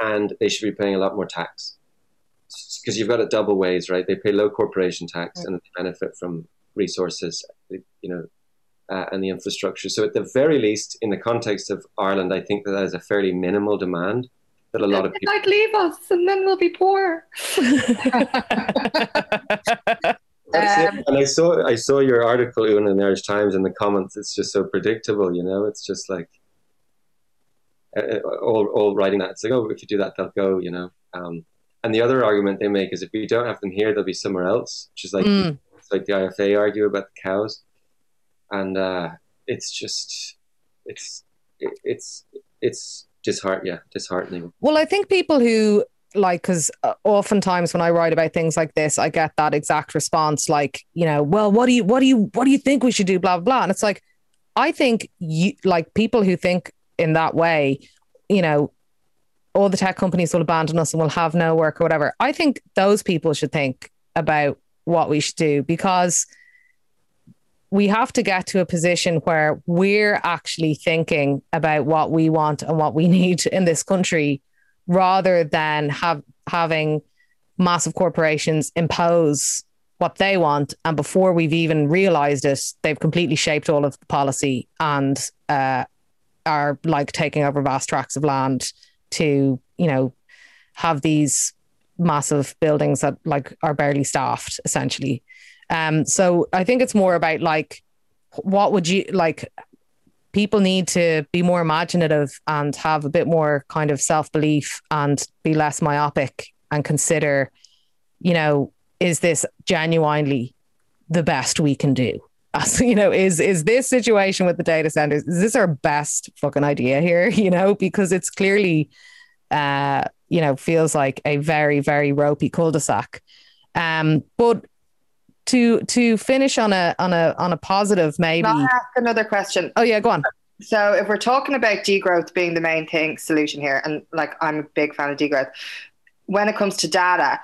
and they should be paying a lot more tax because you've got it double ways, right? They pay low corporation tax and they benefit from resources, you know, uh, and the infrastructure. So at the very least, in the context of Ireland, I think that that is a fairly minimal demand that a lot of people might leave us, and then we'll be poor. [LAUGHS] Um, and I saw I saw your article in the Irish Times in the comments. It's just so predictable, you know. It's just like uh, uh, all all writing that. It's like, oh, if you do that, they'll go, you know. Um, and the other argument they make is if we don't have them here, they'll be somewhere else, which is like mm. it's like the IFA argue about the cows, and uh, it's just it's it, it's it's disheart yeah disheartening. Well, I think people who like because uh, oftentimes when I write about things like this, I get that exact response, like you know, well, what do you what do you what do you think we should do, blah blah, blah. and it's like I think you like people who think in that way, you know, all the tech companies will abandon us and we'll have no work or whatever. I think those people should think about what we should do because we have to get to a position where we're actually thinking about what we want and what we [LAUGHS] need in this country rather than have having massive corporations impose what they want. And before we've even realized it they've completely shaped all of the policy and uh, are like taking over vast tracts of land to you know have these massive buildings that like are barely staffed essentially um so i think it's more about like what would you like people need to be more imaginative and have a bit more kind of self-belief and be less myopic and consider you know is this genuinely the best we can do? As, [LAUGHS] you know, is is this situation with the data centers? Is this our best fucking idea here? [LAUGHS] You know, because it's clearly, uh, you know, feels like a very very ropey cul-de-sac. Um, but to to finish on a on a on a positive, maybe. Can I ask another question? Oh yeah, go on. So if we're talking about degrowth being the main thing solution here, and like I'm a big fan of degrowth, when it comes to data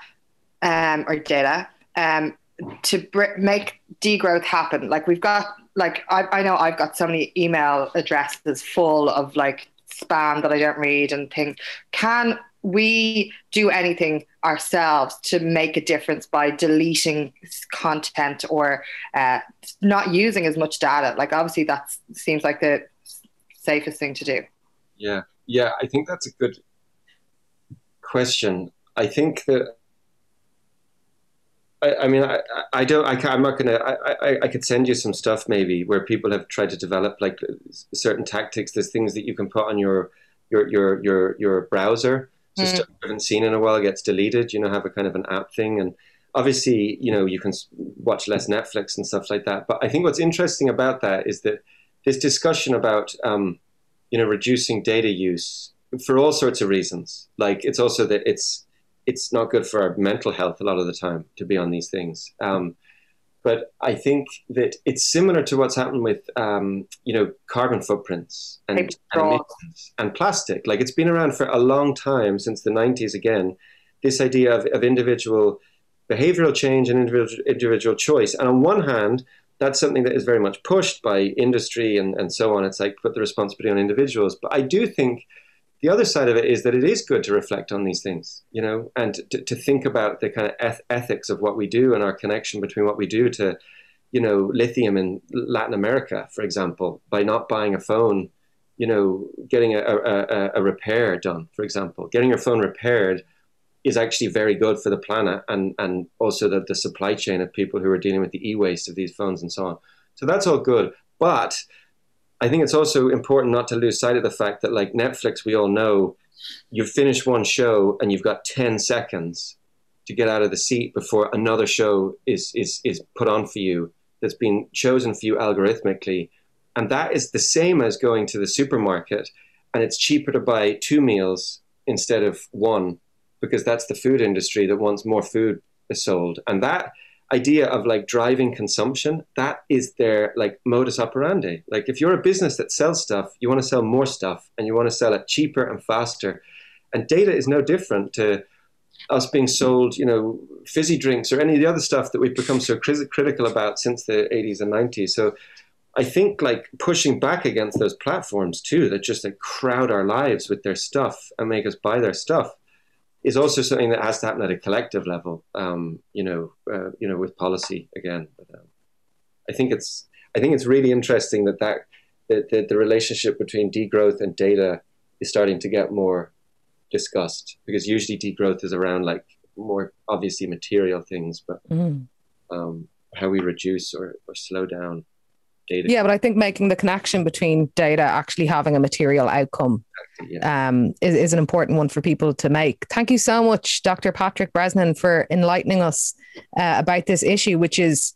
um, or data, um, to br- make degrowth happen, like we've got like I, I know I've got so many email addresses full of like spam that I don't read and things. Can we do anything ourselves to make a difference by deleting content or uh, not using as much data? Like obviously that seems like the safest thing to do. Yeah, yeah, I think that's a good question. I think that I, mean, I, I don't. I am not gonna. I, I, I could send you some stuff maybe where people have tried to develop like certain tactics. There's things that you can put on your your your your your browser. So mm. stuff you haven't seen in a while gets deleted. You know, have a kind of an app thing, and obviously, you know, you can watch less Netflix and stuff like that. But I think what's interesting about that is that this discussion about um, you know reducing data use for all sorts of reasons. Like it's also that it's it's not good for our mental health a lot of the time to be on these things. Um, but I think that it's similar to what's happened with um, you know carbon footprints and, and, and, plastic. Like it's been around for a long time since the 90s. Again, this idea of, of individual behavioral change and individual, individual choice. And on one hand, that's something that is very much pushed by industry and, and so on. It's like put the responsibility on individuals. But I do think the other side of it is that it is good to reflect on these things, you know, and to, to think about the kind of eth- ethics of what we do and our connection between what we do to, you know, lithium in Latin America, for example, by not buying a phone, you know, getting a, a, a repair done, for example, getting your phone repaired is actually very good for the planet and, and also the, the supply chain of people who are dealing with the e-waste of these phones and so on. So that's all good. But I think it's also important not to lose sight of the fact that, like Netflix, we all know you've finished one show and you've got 10 seconds to get out of the seat before another show is, is, is put on for you that's been chosen for you algorithmically. And that is the same as going to the supermarket and it's cheaper to buy two meals instead of one because that's the food industry that wants more food sold. And that idea of like driving consumption that is their like modus operandi. Like if you're a business that sells stuff you want to sell more stuff and you want to sell it cheaper and faster. And data is no different to us being sold you know fizzy drinks or any of the other stuff that we've become so critical about since the 80s and 90s so i think like pushing back against those platforms too that just like crowd our lives with their stuff and make us buy their stuff is also something that has to happen at a collective level. Um, you know, uh, you know, with policy again. But um, I think it's I think it's really interesting that that the, the, the relationship between degrowth and data is starting to get more discussed because usually degrowth is around like more obviously material things, but mm. um, how we reduce or, or slow down data. Yeah, but I think making the connection between data actually having a material outcome yeah. um, is, is an important one for people to make. Thank you so much, Dr. Patrick Bresnihan, for enlightening us uh, about this issue, which is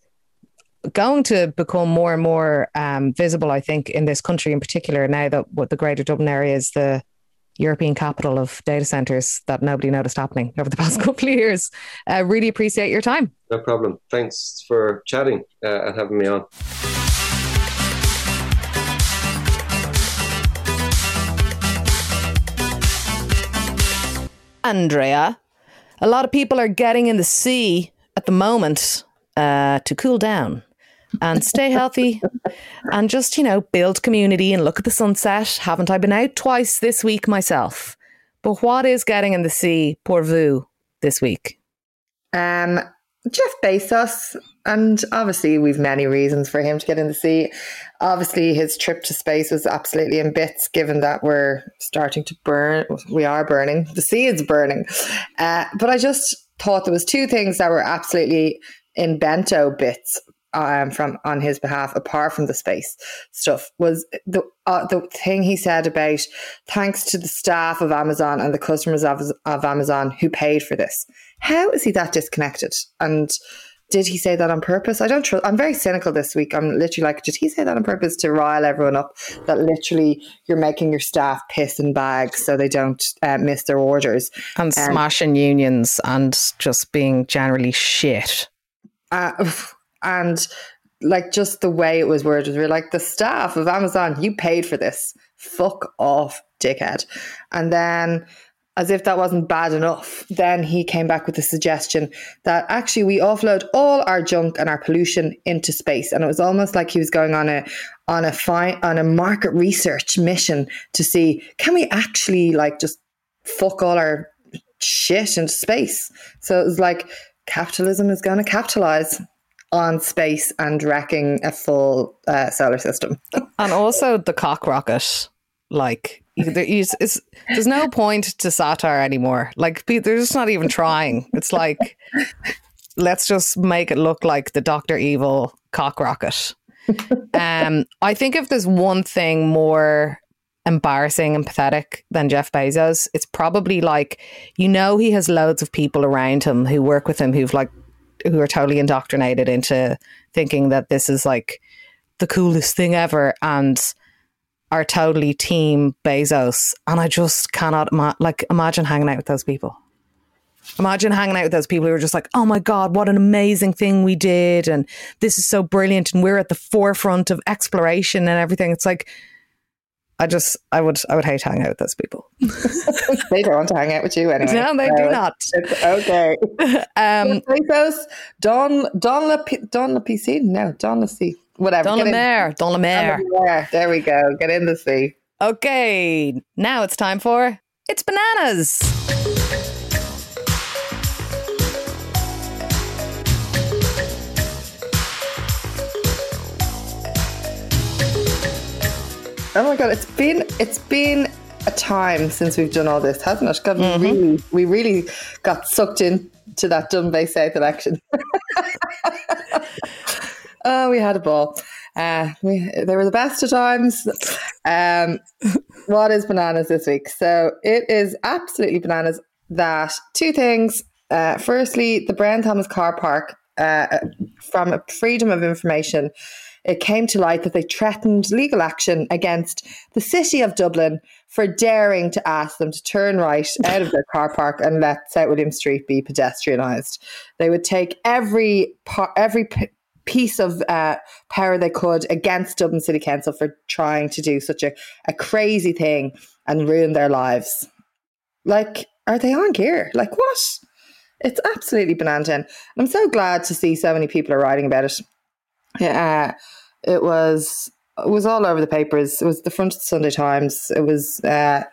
going to become more and more um, visible, I think, in this country in particular, now that what the Greater Dublin area is the European capital of data centers that nobody noticed happening over the past [LAUGHS] couple of years. Uh, really appreciate your time. No problem. Thanks for chatting uh, and having me on. Andrea, a lot of people are getting in the sea at the moment uh, to cool down and stay healthy [LAUGHS] and just, you know, build community and look at the sunset. Haven't I been out twice this week myself? But what is getting in the sea, pour vous, this week? Um, Jeff Bezos, and obviously we've many reasons for him to get in the sea. Obviously, his trip to space was absolutely in bits, given that we're starting to burn. We are burning. The sea is burning. Uh, but I just thought there was two things that were absolutely in bento bits um, from on his behalf, apart from the space stuff, was the uh, the thing he said about thanks to the staff of Amazon and the customers of, of Amazon who paid for this. How is he that disconnected? And did he say that on purpose? I don't trust. I'm very cynical this week. I'm literally like, did he say that on purpose to rile everyone up? That literally you're making your staff piss in bags so they don't uh, miss their orders and um, smashing unions and just being generally shit. Uh, and like just the way it was worded, we're like the staff of Amazon, you paid for this. Fuck off, dickhead. And then as if that wasn't bad enough, then he came back with the suggestion that actually we offload all our junk and our pollution into space. And it was almost like he was going on a on a fi- on a market research mission to see can we actually like just fuck all our shit into space. So it was like capitalism is going to capitalize on space and wrecking a full uh, solar system. [LAUGHS] and also the cock rocket, like there's, there's no point to satire anymore. Like they're just not even trying. It's like let's just make it look like the Doctor Evil cock rocket. um, I think if there's one thing more embarrassing and pathetic than Jeff Bezos, it's probably like you know he has loads of people around him who work with him who've like who are totally indoctrinated into thinking that this is like the coolest thing ever and are totally team Bezos, and I just cannot ima- like imagine hanging out with those people. Imagine hanging out with those people who are just like, "Oh my god, what an amazing thing we did, and this is so brilliant, and we're at the forefront of exploration and everything." It's like, I just, I would, I would hate hanging out with those people. [LAUGHS] they don't want to hang out with you anyway. No, they so do not. It's okay. [LAUGHS] um, Bezos, Don, Don, La, Don La PC, no, Don La C whatever. Don Lemaire. Don Lemaire. There we go. Get in the sea. Okay, now it's time for It's Bananas. Oh my god, it's been it's been a time since we've done all this, hasn't it? God, mm-hmm. we really we really got sucked into that Dunby South election. [LAUGHS] Oh, we had a ball. Uh, we, they were the best of times. Um, what is bananas this week? So it is absolutely bananas that two things. Uh, firstly, the Brown Thomas car park, uh, from freedom of information, it came to light that they threatened legal action against the city of Dublin for daring to ask them to turn right [LAUGHS] out of their car park and let South William Street be pedestrianised. They would take every par- every piece of uh, power they could against Dublin City Council for trying to do such a, a crazy thing and ruin their lives. Like, are they on gear? Like, what? It's absolutely banana. And I'm so glad to see so many people are writing about it. Uh, it was it was all over the papers. It was the front of the Sunday Times. It was uh,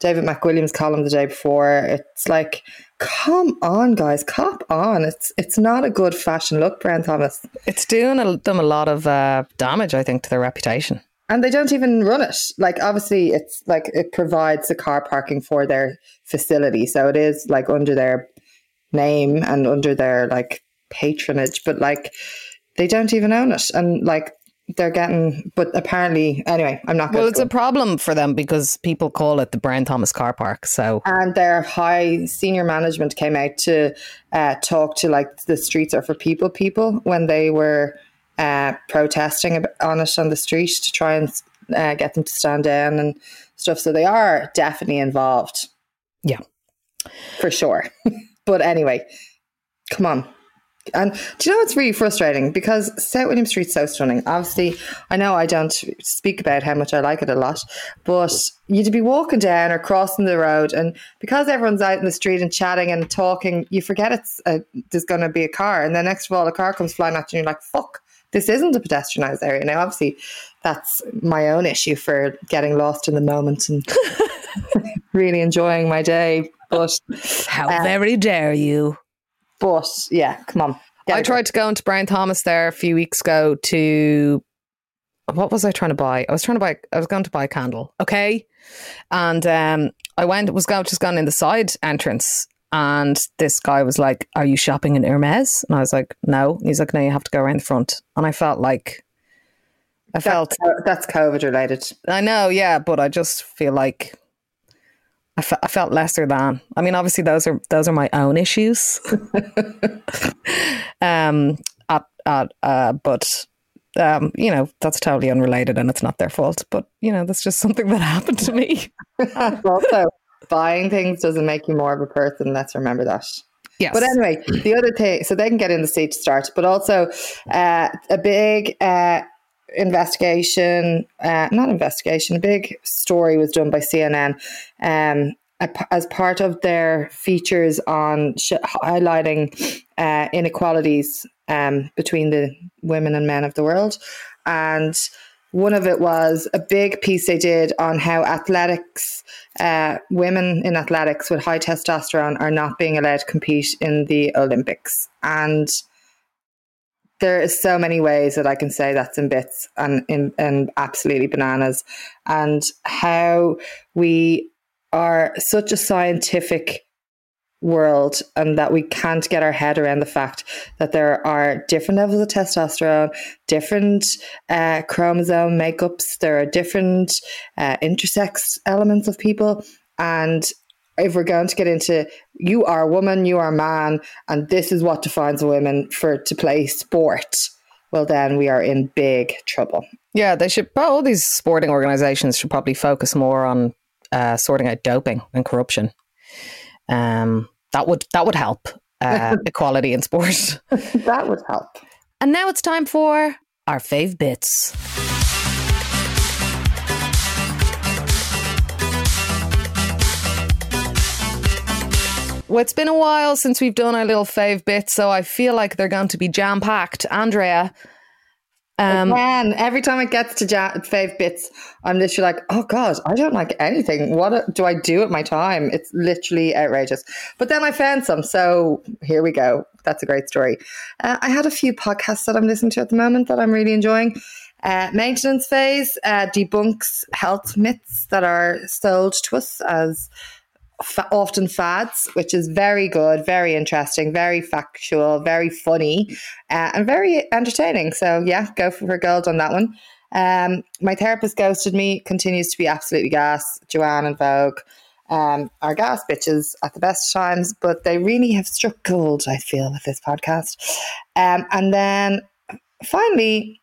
David McWilliams' column the day before. It's like come on, guys, cop on. It's it's not a good fashion look, Brown Thomas. It's doing a, them a lot of uh, damage, I think, to their reputation. And they don't even run it. Like obviously, it's like it provides the car parking for their facility, so it is like under their name and under their like patronage, but like they don't even own it. And like they're getting, but apparently, anyway, I'm not. Well, it's a problem for them because people call it the Brown Thomas Car Park. So, and their high senior management came out to uh, talk to like the streets are for people, people when they were uh, protesting on it on the street to try and uh, get them to stand down and stuff. So they are definitely involved. Yeah, for sure. [LAUGHS] but anyway, come on, and do you know what's really frustrating? Because South William Street's so stunning. Obviously, I know I don't speak about how much I like it a lot, but you'd be walking down or crossing the road, and because everyone's out in the street and chatting and talking, you forget it's a, there's going to be a car, and then next of all, a car comes flying at you, and you're like, "Fuck." This isn't a pedestrianised area. Now, obviously, that's my own issue for getting lost in the moment and [LAUGHS] really enjoying my day. But how uh, very dare you? But yeah, come on. I tried to go into Brown Thomas there a few weeks ago to what was I trying to buy? I was trying to buy I was going to buy a candle. Okay. And um I went was going just gone in the side entrance and this guy was like, Are you shopping in Hermes? And I was like, No. And he's like, No, you have to go around the front. And I felt like I felt that's COVID related. I know, yeah, but I just feel like I, fe- I felt lesser than. I mean, obviously those are those are my own issues. [LAUGHS] um, at, at, uh, but um, you know that's totally unrelated and it's not their fault. But you know that's just something that [LAUGHS] happened to me. [LAUGHS] also, buying things doesn't make you more of a person. Let's remember that. Yes. But anyway, the other thing, so they can get in the seat to start, but also uh, a big uh, investigation, uh, not investigation, a big story was done by CNN um, as part of their features on sh- highlighting uh, inequalities um, between the women and men of the world. And one of it was a big piece they did on how athletics, uh, women in athletics with high testosterone are not being allowed to compete in the Olympics. And there is so many ways that I can say that's in bits and in and absolutely bananas, and how we are such a scientific world and that we can't get our head around the fact that there are different levels of testosterone, different uh, chromosome makeups, there are different uh, intersex elements of people, and if we're going to get into you are a woman, you are a man, and this is what defines a woman for to play sport, well then we are in big trouble. Yeah, they should. All these sporting organizations should probably focus more on uh, sorting out doping and corruption. Um, that would that would help uh, [LAUGHS] equality in sport. that would help. And now it's time for our fave bits. Well, it's been a while since we've done our little fave bits, so I feel like they're going to be jam packed. Andrea, um, Man, every time it gets to ja- fave bits, I'm literally like, oh God, I don't like anything. What do I do at my time? It's literally outrageous. But then I found some. So here we go. That's a great story. Uh, I had a few podcasts that I'm listening to at the moment that I'm really enjoying. Uh, maintenance phase uh, debunks health myths that are sold to us as fa- often fads, which is very good, very interesting, very factual, very funny, uh, and very entertaining. So yeah, go for gold on that one. Um, my therapist ghosted me. Continues to be absolutely gas. Joanne and Vogue um, are gas bitches at the best times, but they really have struck gold. I feel with this podcast. Um, and then finally,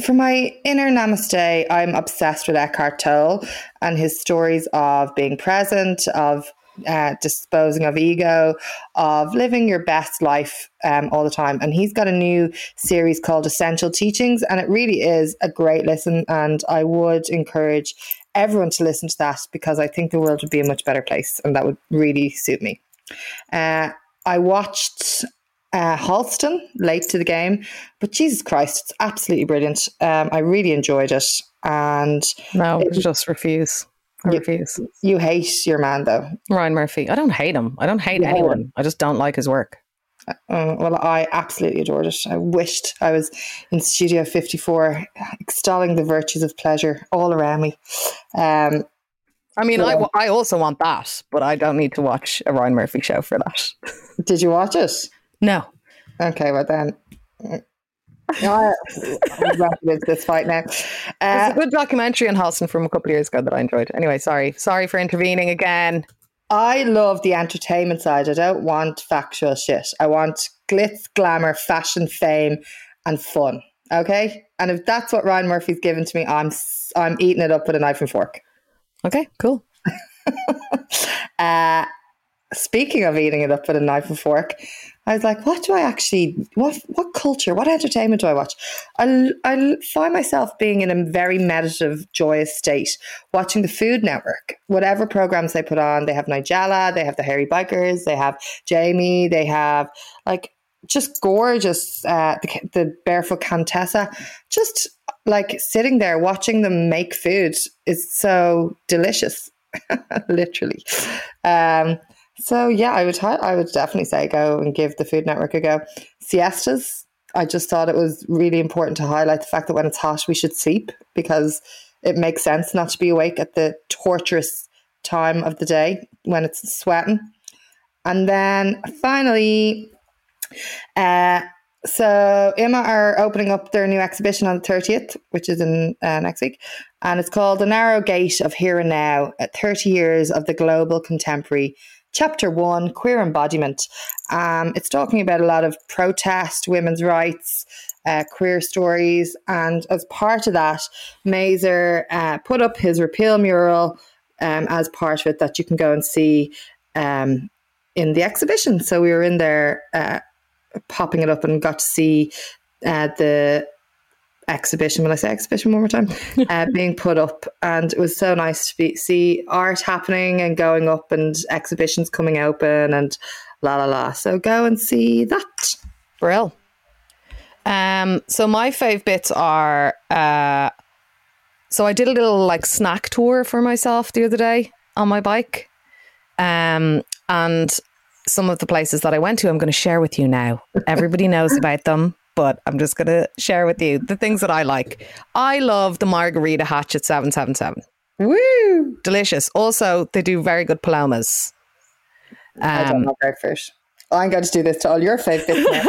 for my inner namaste, I'm obsessed with Eckhart Tolle and his stories of being present, of uh, disposing of ego, of living your best life um, all the time. And he's got a new series called Essential Teachings, and it really is a great listen. And I would encourage everyone to listen to that because I think the world would be a much better place, and that would really suit me. Uh, I watched uh, Halston late to the game, but Jesus Christ, it's absolutely brilliant. Um, I really enjoyed it, and no, it, just refuse. I you, refuse. You hate your man though, Ryan Murphy. I don't hate him. I don't hate you anyone. Hate I just don't like his work. Uh, well, I absolutely adored it. I wished I was in Studio 54, extolling the virtues of pleasure all around me. Um, I mean, I, I also want that, but I don't need to watch a Ryan Murphy show for that. Did you watch it? No. Okay, well then. I'm with this fight now. Uh, There's a good documentary on Halston from a couple of years ago that I enjoyed. Anyway, sorry, sorry for intervening again. I love the entertainment side. I don't want factual shit. I want glitz, glamour, fashion, fame, and fun. Okay, and if that's what Ryan Murphy's given to me, I'm I'm eating it up with a knife and fork. Okay, cool. [LAUGHS] uh, speaking of eating it up with a knife and fork, I was like, what do I actually, what what culture, what entertainment do I watch? I, I find myself being in a very meditative, joyous state, watching the Food Network. Whatever programs they put on, they have Nigella, they have the Hairy Bikers, they have Jamie, they have like just gorgeous, uh, the, the Barefoot Contessa. Just like sitting there watching them make food is so delicious, [LAUGHS] literally. Um, so yeah, I would I would definitely say go and give the Food Network a go. Siestas. I just thought it was really important to highlight the fact that when it's hot, we should sleep because it makes sense not to be awake at the torturous time of the day when it's sweating. And then finally, uh, So IMMA are opening up their new exhibition on the 30th, which is in uh, next week. And it's called The Narrow Gate of Here and Now, at 30 years of the global contemporary chapter one, queer embodiment. Um, it's talking about a lot of protest, women's rights, uh, queer stories. And as part of that, Maser uh, put up his repeal mural um, as part of it that you can go and see um, in the exhibition. So we were in there uh, popping it up and got to see uh, the exhibition. When I say exhibition one more time? [LAUGHS] uh, being put up, and it was so nice to be, see art happening and going up, and exhibitions coming open, and la la la. So go and see that. Brill. Um, so my fave bits are uh, so I did a little like snack tour for myself the other day on my bike. Um, and some of the places that I went to, I'm going to share with you now. [LAUGHS] Everybody knows about them, but I'm just going to share with you the things that I like. I love the margarita hatch at 777. Woo! Delicious. Also, they do very good palomas. I don't Um, know grapefruit. I'm going to do this to all your now.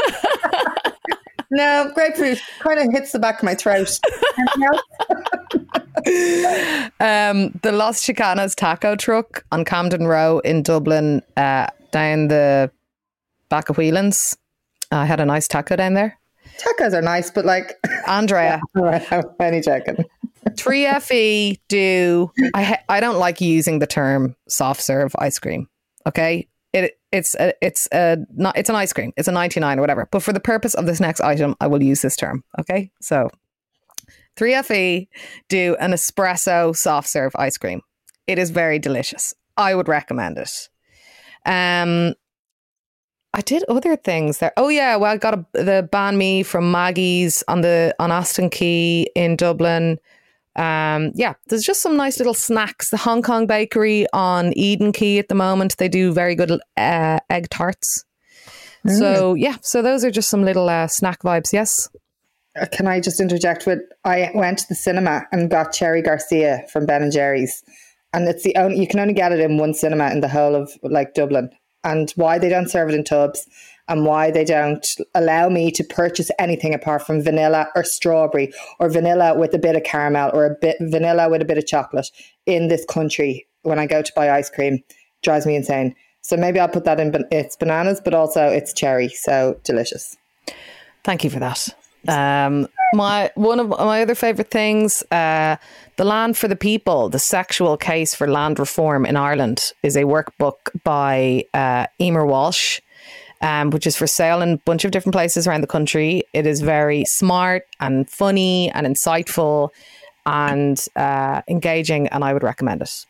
[LAUGHS] no, grapefruit kind of hits the back of my throat. Um, the Los Chicanas taco truck on Camden Row in Dublin, uh, down the back of Whelan's. I had a nice taco down there. Tacos are nice, but like, [LAUGHS] Andrea, all right, I'm only joking. 3FE do. I ha- I don't like using the term soft serve ice cream. Okay, it it's a, it's a not it's an ice cream. It's a 99 or whatever. But for the purpose of this next item, I will use this term. Okay, so 3FE do an espresso soft serve ice cream. It is very delicious. I would recommend it. Um, I did other things there. Oh yeah, well I got a, the banh mi from Maggie's on the on Aston Quay in Dublin. Um, yeah, there's just some nice little snacks. The Hong Kong Bakery on Eden Quay at the moment they do very good uh, egg tarts. So yeah, so those are just some little uh, snack vibes. Yes. Uh, Can I just interject with? I went to the cinema and got Cherry Garcia from Ben and Jerry's, and it's the only you can only get it in one cinema in the whole of like Dublin. And why they don't serve it in tubs, and why they don't allow me to purchase anything apart from vanilla or strawberry or vanilla with a bit of caramel or a bit vanilla with a bit of chocolate in this country when I go to buy ice cream drives me insane. So maybe I'll put that in. It's bananas, but also it's cherry, so delicious. Thank you for that. Um, my one of my other favorite things, uh, the Land for the People: The Sexual Case for Land Reform in Ireland, is a workbook by uh, Emer Walsh, um, which is for sale in a bunch of different places around the country. It is very smart and funny and insightful and uh, engaging, and I would recommend it.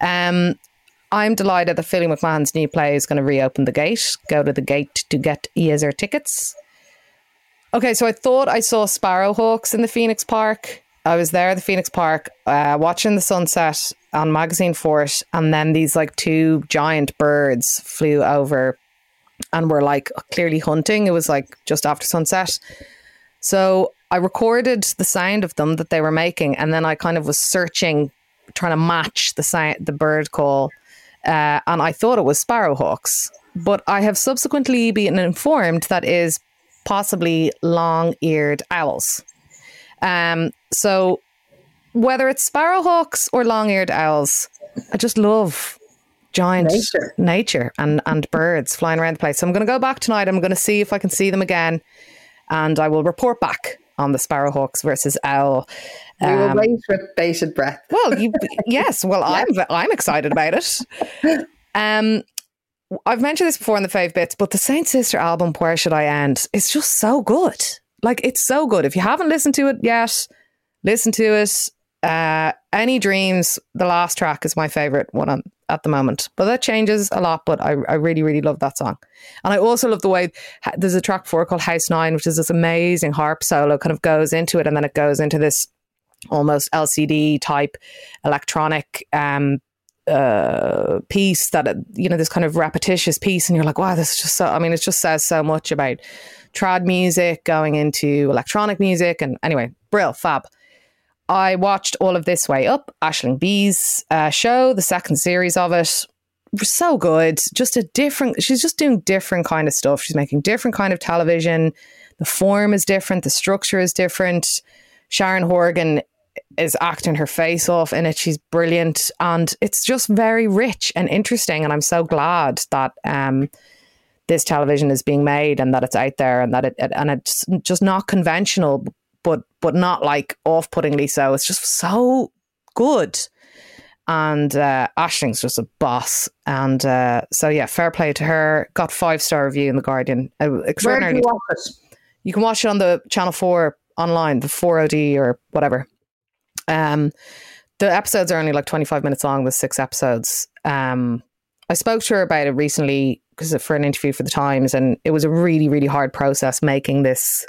Um, I'm delighted that Philly McMahon's new play is going to reopen the gate. Go to the gate to get ESR tickets. Okay, so I thought I saw sparrowhawks in the Phoenix Park. I was there at the Phoenix Park uh, watching the sunset on Magazine Fort, and then these like two giant birds flew over and were like clearly hunting. It was like just after sunset. So I recorded the sound of them that they were making, and then I kind of was searching, trying to match the sound, the bird call, uh, and I thought it was sparrowhawks. But I have subsequently been informed that is possibly long-eared owls. Um, so whether it's sparrowhawks or long-eared owls, I just love giant Nature. nature and and birds flying around the place. So I'm going to go back tonight. I'm going to see if I can see them again, and I will report back on the sparrowhawks versus owl. We will Um, wait with bated breath. well, you, [LAUGHS] yes. Well, I'm I'm excited about it. [LAUGHS] Um, I've mentioned this before in the five bits, but the Saint Sister album, "Where Should I End," is just so good. Like it's so good. If you haven't listened to it yet, listen to it. Uh, Any Dreams, the last track is my favorite one on, at the moment, but that changes a lot. But I, I really, really love that song, and I also love the way there's a track before called House Nine, which is this amazing harp solo, kind of goes into it, and then it goes into this almost LCD type electronic um, uh, piece that you know this kind of repetitious piece, and you're like, wow, this is just so. I mean, it just says so much about trad music going into electronic music, and anyway, brill, fab. I watched all of this way up Aisling Bea's uh, show, the second series of it. So good, just a different. She's just doing different kind of stuff. She's making different kind of television. The form is different, the structure is different. Sharon Horgan is acting her face off in it. She's brilliant, and it's just very rich and interesting. And I'm so glad that um, this television is being made and that it's out there and that it, it and it's just not conventional, but but not like off-puttingly so. It's just so good. And uh, Aisling's just a boss, and uh, so yeah, fair play to her. Got five star review in the Guardian. Uh, you? You can watch it on the Channel Four online, the 4OD or whatever. Um, the episodes are only like 25 minutes long with six episodes. Um, I spoke to her about it recently because for an interview for the Times, and it was a really, really hard process making this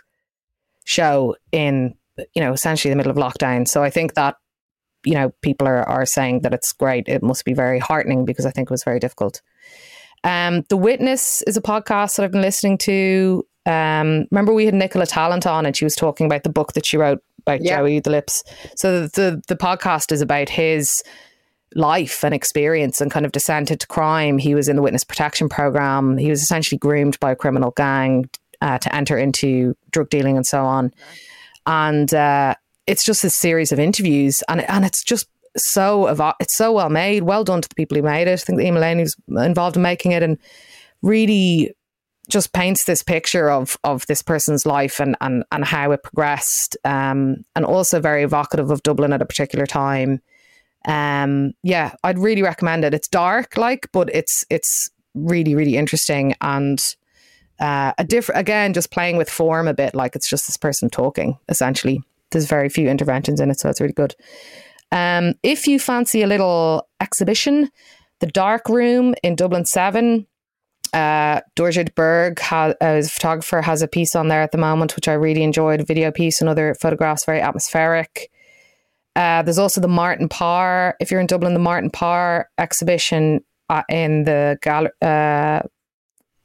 show in, you know, essentially the middle of lockdown. So I think that, you know, people are, are saying that it's great. It must be very heartening because I think it was very difficult. Um, the Witness is a podcast that I've been listening to. Um, remember we had Nicola Tallant on, and she was talking about the book that she wrote about Yeah. Joey the Lips. So the, the the podcast is about his life and experience and kind of descent into crime. He was in the witness protection program. He was essentially groomed by a criminal gang uh, to enter into drug dealing and so on. And uh, it's just a series of interviews, and and it's just so it's so well made. Well done to the people who made it. I think that Emma Laney was involved in making it, and really just paints this picture of of this person's life and and and how it progressed, um, and also very evocative of Dublin at a particular time. Um, yeah, I'd really recommend it. It's dark, like, but it's it's really really interesting and uh, a different again, just playing with form a bit. Like it's just this person talking essentially. There's very few interventions in it, so it's really good. Um, if you fancy a little exhibition, the Dark Room in Dublin Seven uh, Dorje de Burgh, ha- uh, is a photographer, has a piece on there at the moment, which I really enjoyed. Video piece, another photographs, very atmospheric. Uh, there's also the Martin Parr. If you're in Dublin, the Martin Parr exhibition uh, in the gal- uh,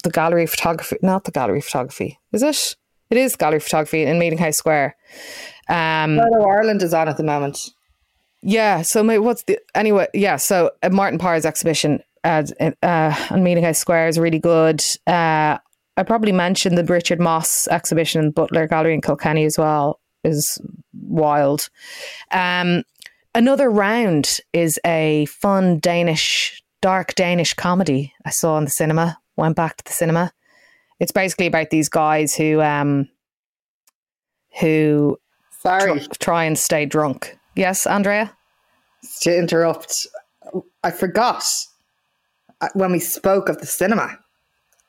the gallery photography, not the gallery photography, is it? It is gallery photography in Meeting House Square. Um, Photo Ireland is on at the moment. yeah. So my, what's the anyway? Yeah. So uh, Martin Parr's exhibition at uh, on Meeting House Square is really good. Uh, I probably mentioned the Richard Mosse exhibition in Butler Gallery in Kilkenny as well. Is wild. Um, another round is a fun Danish, dark Danish comedy I saw in the cinema. Went back to the cinema. It's basically about these guys who um, who Sorry tr- try and stay drunk. Yes, Andrea. to interrupt. I forgot when we spoke of the cinema.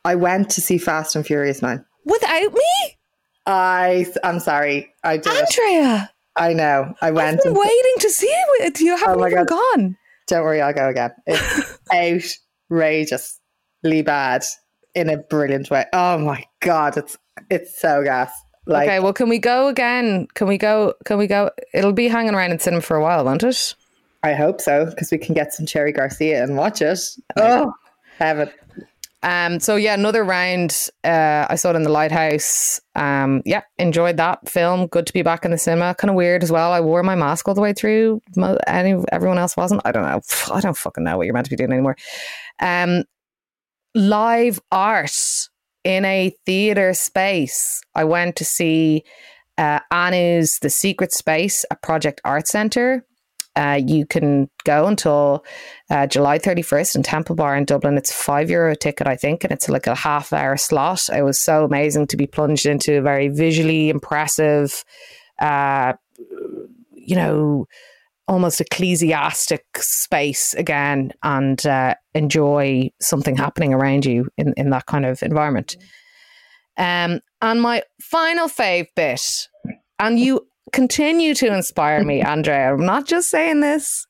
I went to see Fast and Furious 9. Without me, I, I'm sorry. I did. Andrea. I know. I I've went. been and- waiting to see it with you. Haven't Oh my even God. gone. Don't worry, I'll go again. It's [LAUGHS] outrageously bad in a brilliant way. Oh my god, it's it's so gas. Like okay, well, can we go again? Can we go? Can we go? It'll be hanging around in cinema for a while, won't it? I hope so because we can get some Cherry Garcia and watch it. Oh, heaven! Um. So yeah, another round. Uh, I saw it in the Lighthouse. Um. Yeah, enjoyed that film. Good to be back in the cinema. Kind of weird as well. I wore my mask all the way through. Any everyone else wasn't. I don't know. I don't fucking know what you're meant to be doing anymore. Um. Live art in a theater space. I went to see uh, Anu's The Secret Space, a Project Art Center. Uh, you can go until uh, July 31st in Temple Bar in Dublin. It's a five euro ticket, I think, and it's like a half hour slot. It was so amazing to be plunged into a very visually impressive, uh, you know, almost ecclesiastic space again and uh, enjoy something happening around you in, in that kind of environment. Um, and my final fave bit, and you continue to inspire me, Andrea. I'm not just saying this,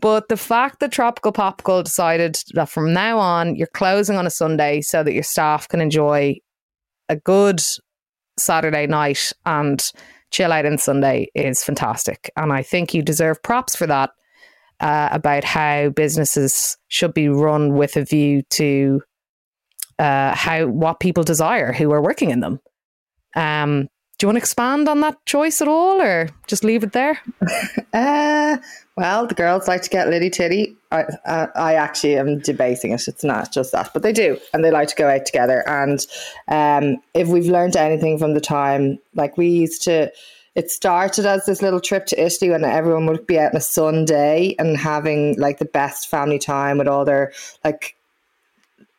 but the fact that Tropical Popical decided that from now on you're closing on a Sunday so that your staff can enjoy a good Saturday night and chill out on Sunday is fantastic. And I think you deserve props for that uh, about how businesses should be run with a view to uh, how what people desire who are working in them. Um, do you want to expand on that choice at all, or just leave it there? [LAUGHS] Uh, well, the girls like to get litty titty. I, uh, I actually am debating it. It's not just that, but they do, and they like to go out together. And um, if we've learned anything from the time, like we used to, it started as this little trip to Italy when everyone would be out on a Sunday and having like the best family time with all their like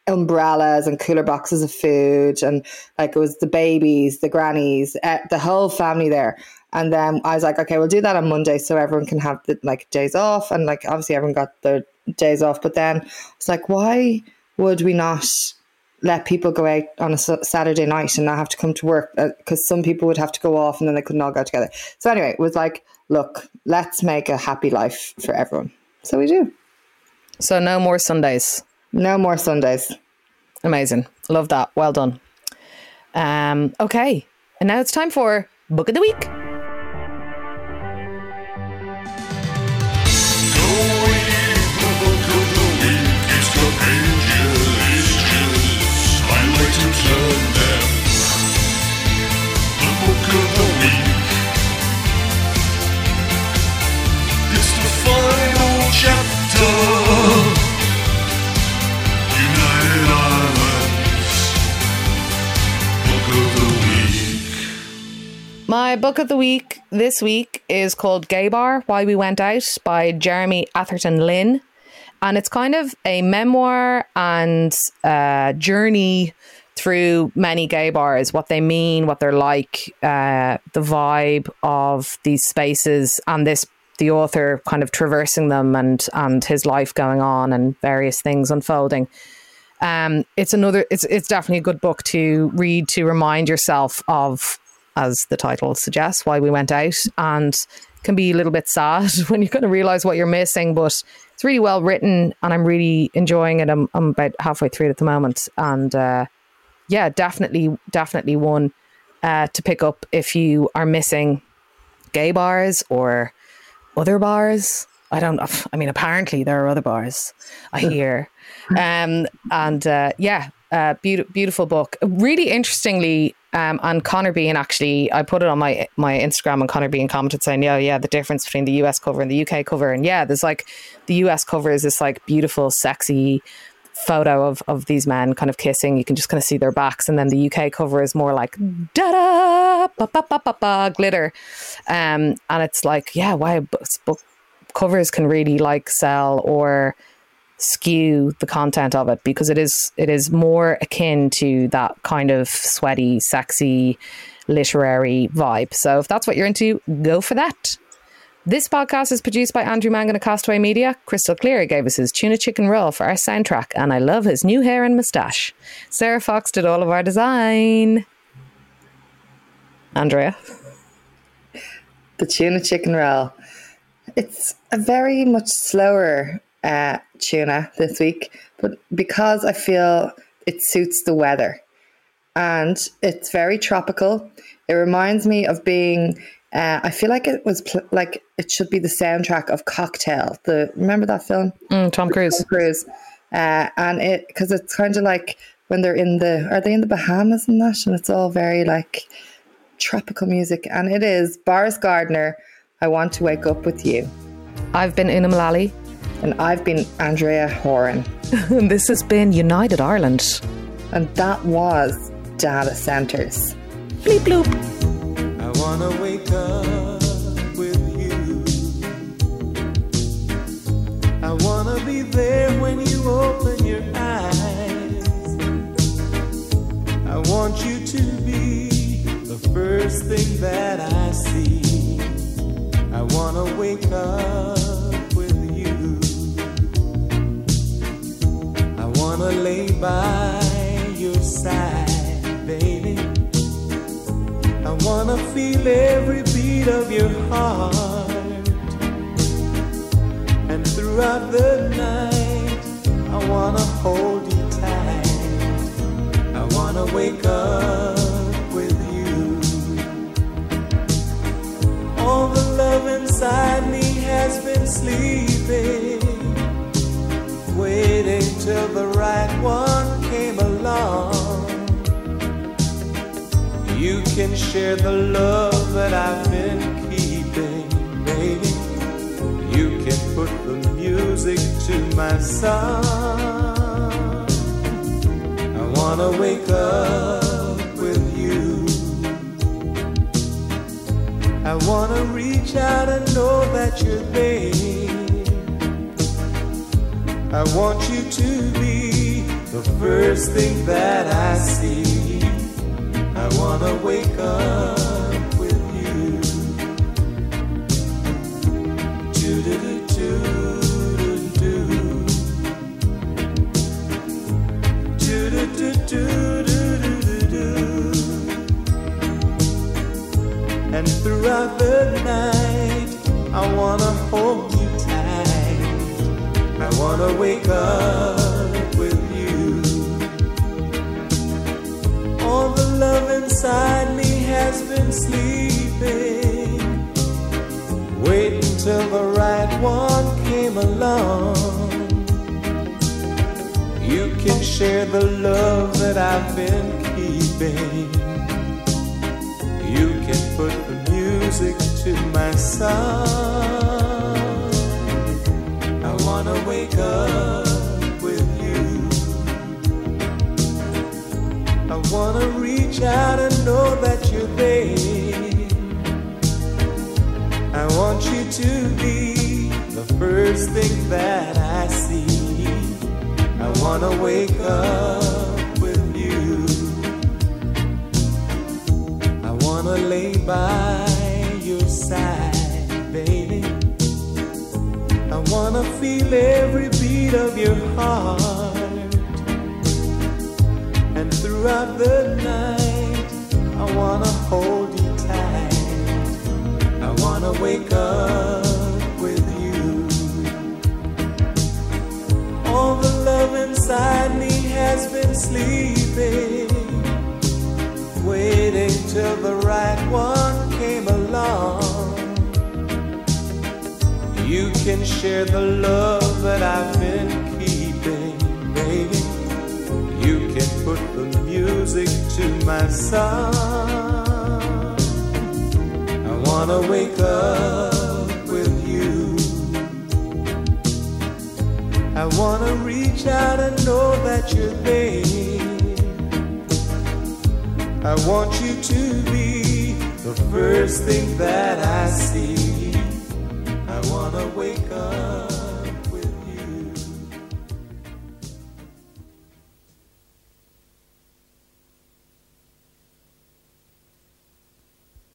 umbrellas and cooler boxes of food and like it was the babies the grannies uh, the whole family there. And then i was like okay we'll do that on monday so everyone can have the like days off and like obviously everyone got their days off. But then it's like why would we not let people go out on a saturday night and not have to come to work? Because uh, some people would have to go off and then they couldn't all go together. So anyway it was like look let's make a happy life for everyone. So we do. So no more sundays no more Sundays. Amazing. Love that. Well done. Um, okay. And now it's time for Book of the Week. My book of the week this week is called Gay Bar Why We Went Out by Jeremy Atherton Lin. And it's kind of a memoir and uh, journey through many gay bars, what they mean, what they're like, uh, the vibe of these spaces, and this the author kind of traversing them and and his life going on and various things unfolding. Um, it's another. It's it's definitely a good book to read to remind yourself of as the title suggests, why we went out, and can be a little bit sad [LAUGHS] when you kind of realize what you're missing. But it's really well written, and I'm really enjoying it. I'm, I'm about halfway through it at the moment, and uh, yeah, definitely, definitely one uh, to pick up if you are missing gay bars or other bars. I don't. [SIGHS] I mean, apparently there are other bars. I hear, um, and uh, yeah, uh, beautiful, beautiful book. Really interestingly, um, and Connor Bean actually, I put it on my my Instagram, and Connor Bean commented saying, "Yeah, yeah, the difference between the US cover and the UK cover, and yeah, there's like the US cover is this like beautiful, sexy." photo of, of these men kind of kissing. You can just kind of see their backs. And then the UK cover is more like da da ba, ba, ba, ba, ba, glitter. Um and it's like yeah why book covers can really like sell or skew the content of it because it is it is more akin to that kind of sweaty, sexy, literary vibe. So if that's what you're into, go for that. This podcast is produced by Andrew Mangan of Castaway Media. Crystal Clear gave us his tuna chicken roll for our soundtrack, and I love his new hair and moustache. Sarah Fox did all of our design. Andrea. The tuna chicken roll. It's a very much slower uh, tuna this week, but because I feel it suits the weather and it's very tropical, it reminds me of being. Uh, I feel like it was pl- like it should be the soundtrack of Cocktail. The remember that film? Mm, Tom Cruise. Tom Cruise, uh, and it because it's kind of like when they're in the are they in the Bahamas and that, and it's all very like tropical music, and it is Boris Gardiner. I want to wake up with you. I've been Una Mullally. And I've been Andrea Horan. and [LAUGHS] this has been United Ireland. And that was Data Centers. Bleep bloop. I want to wake up with you. I want to be there when you open your eyes. I want you to be the first thing that I see. I want to wake up wanna lay by your side, baby. I wanna feel every beat of your heart. And throughout the night, I wanna hold you tight. I wanna wake up with you. All the love inside me has been sleeping waiting till the right one came along. You can share the love that I've been keeping, baby. You can put the music to my song. I wanna wake up with you. I wanna reach out and know that you're there. I want you to be the first thing that I see. I wanna wake up with you. And throughout the night, I wanna hold you. I wanna wake up with you. All the love inside me has been sleeping. waiting till the right one came along. You can share the love that I've been keeping. You can put the music to my song. I wanna wake up wanna feel every beat of your heart. And throughout the night, I wanna hold you tight. I wanna wake up with you. All the love inside me has been sleeping, waiting till the right one came along. Can share the love that I've been keeping, baby. You can put the music to my song. I wanna wake up with you. I wanna reach out and know that you're there. I want you to be the first thing that I see.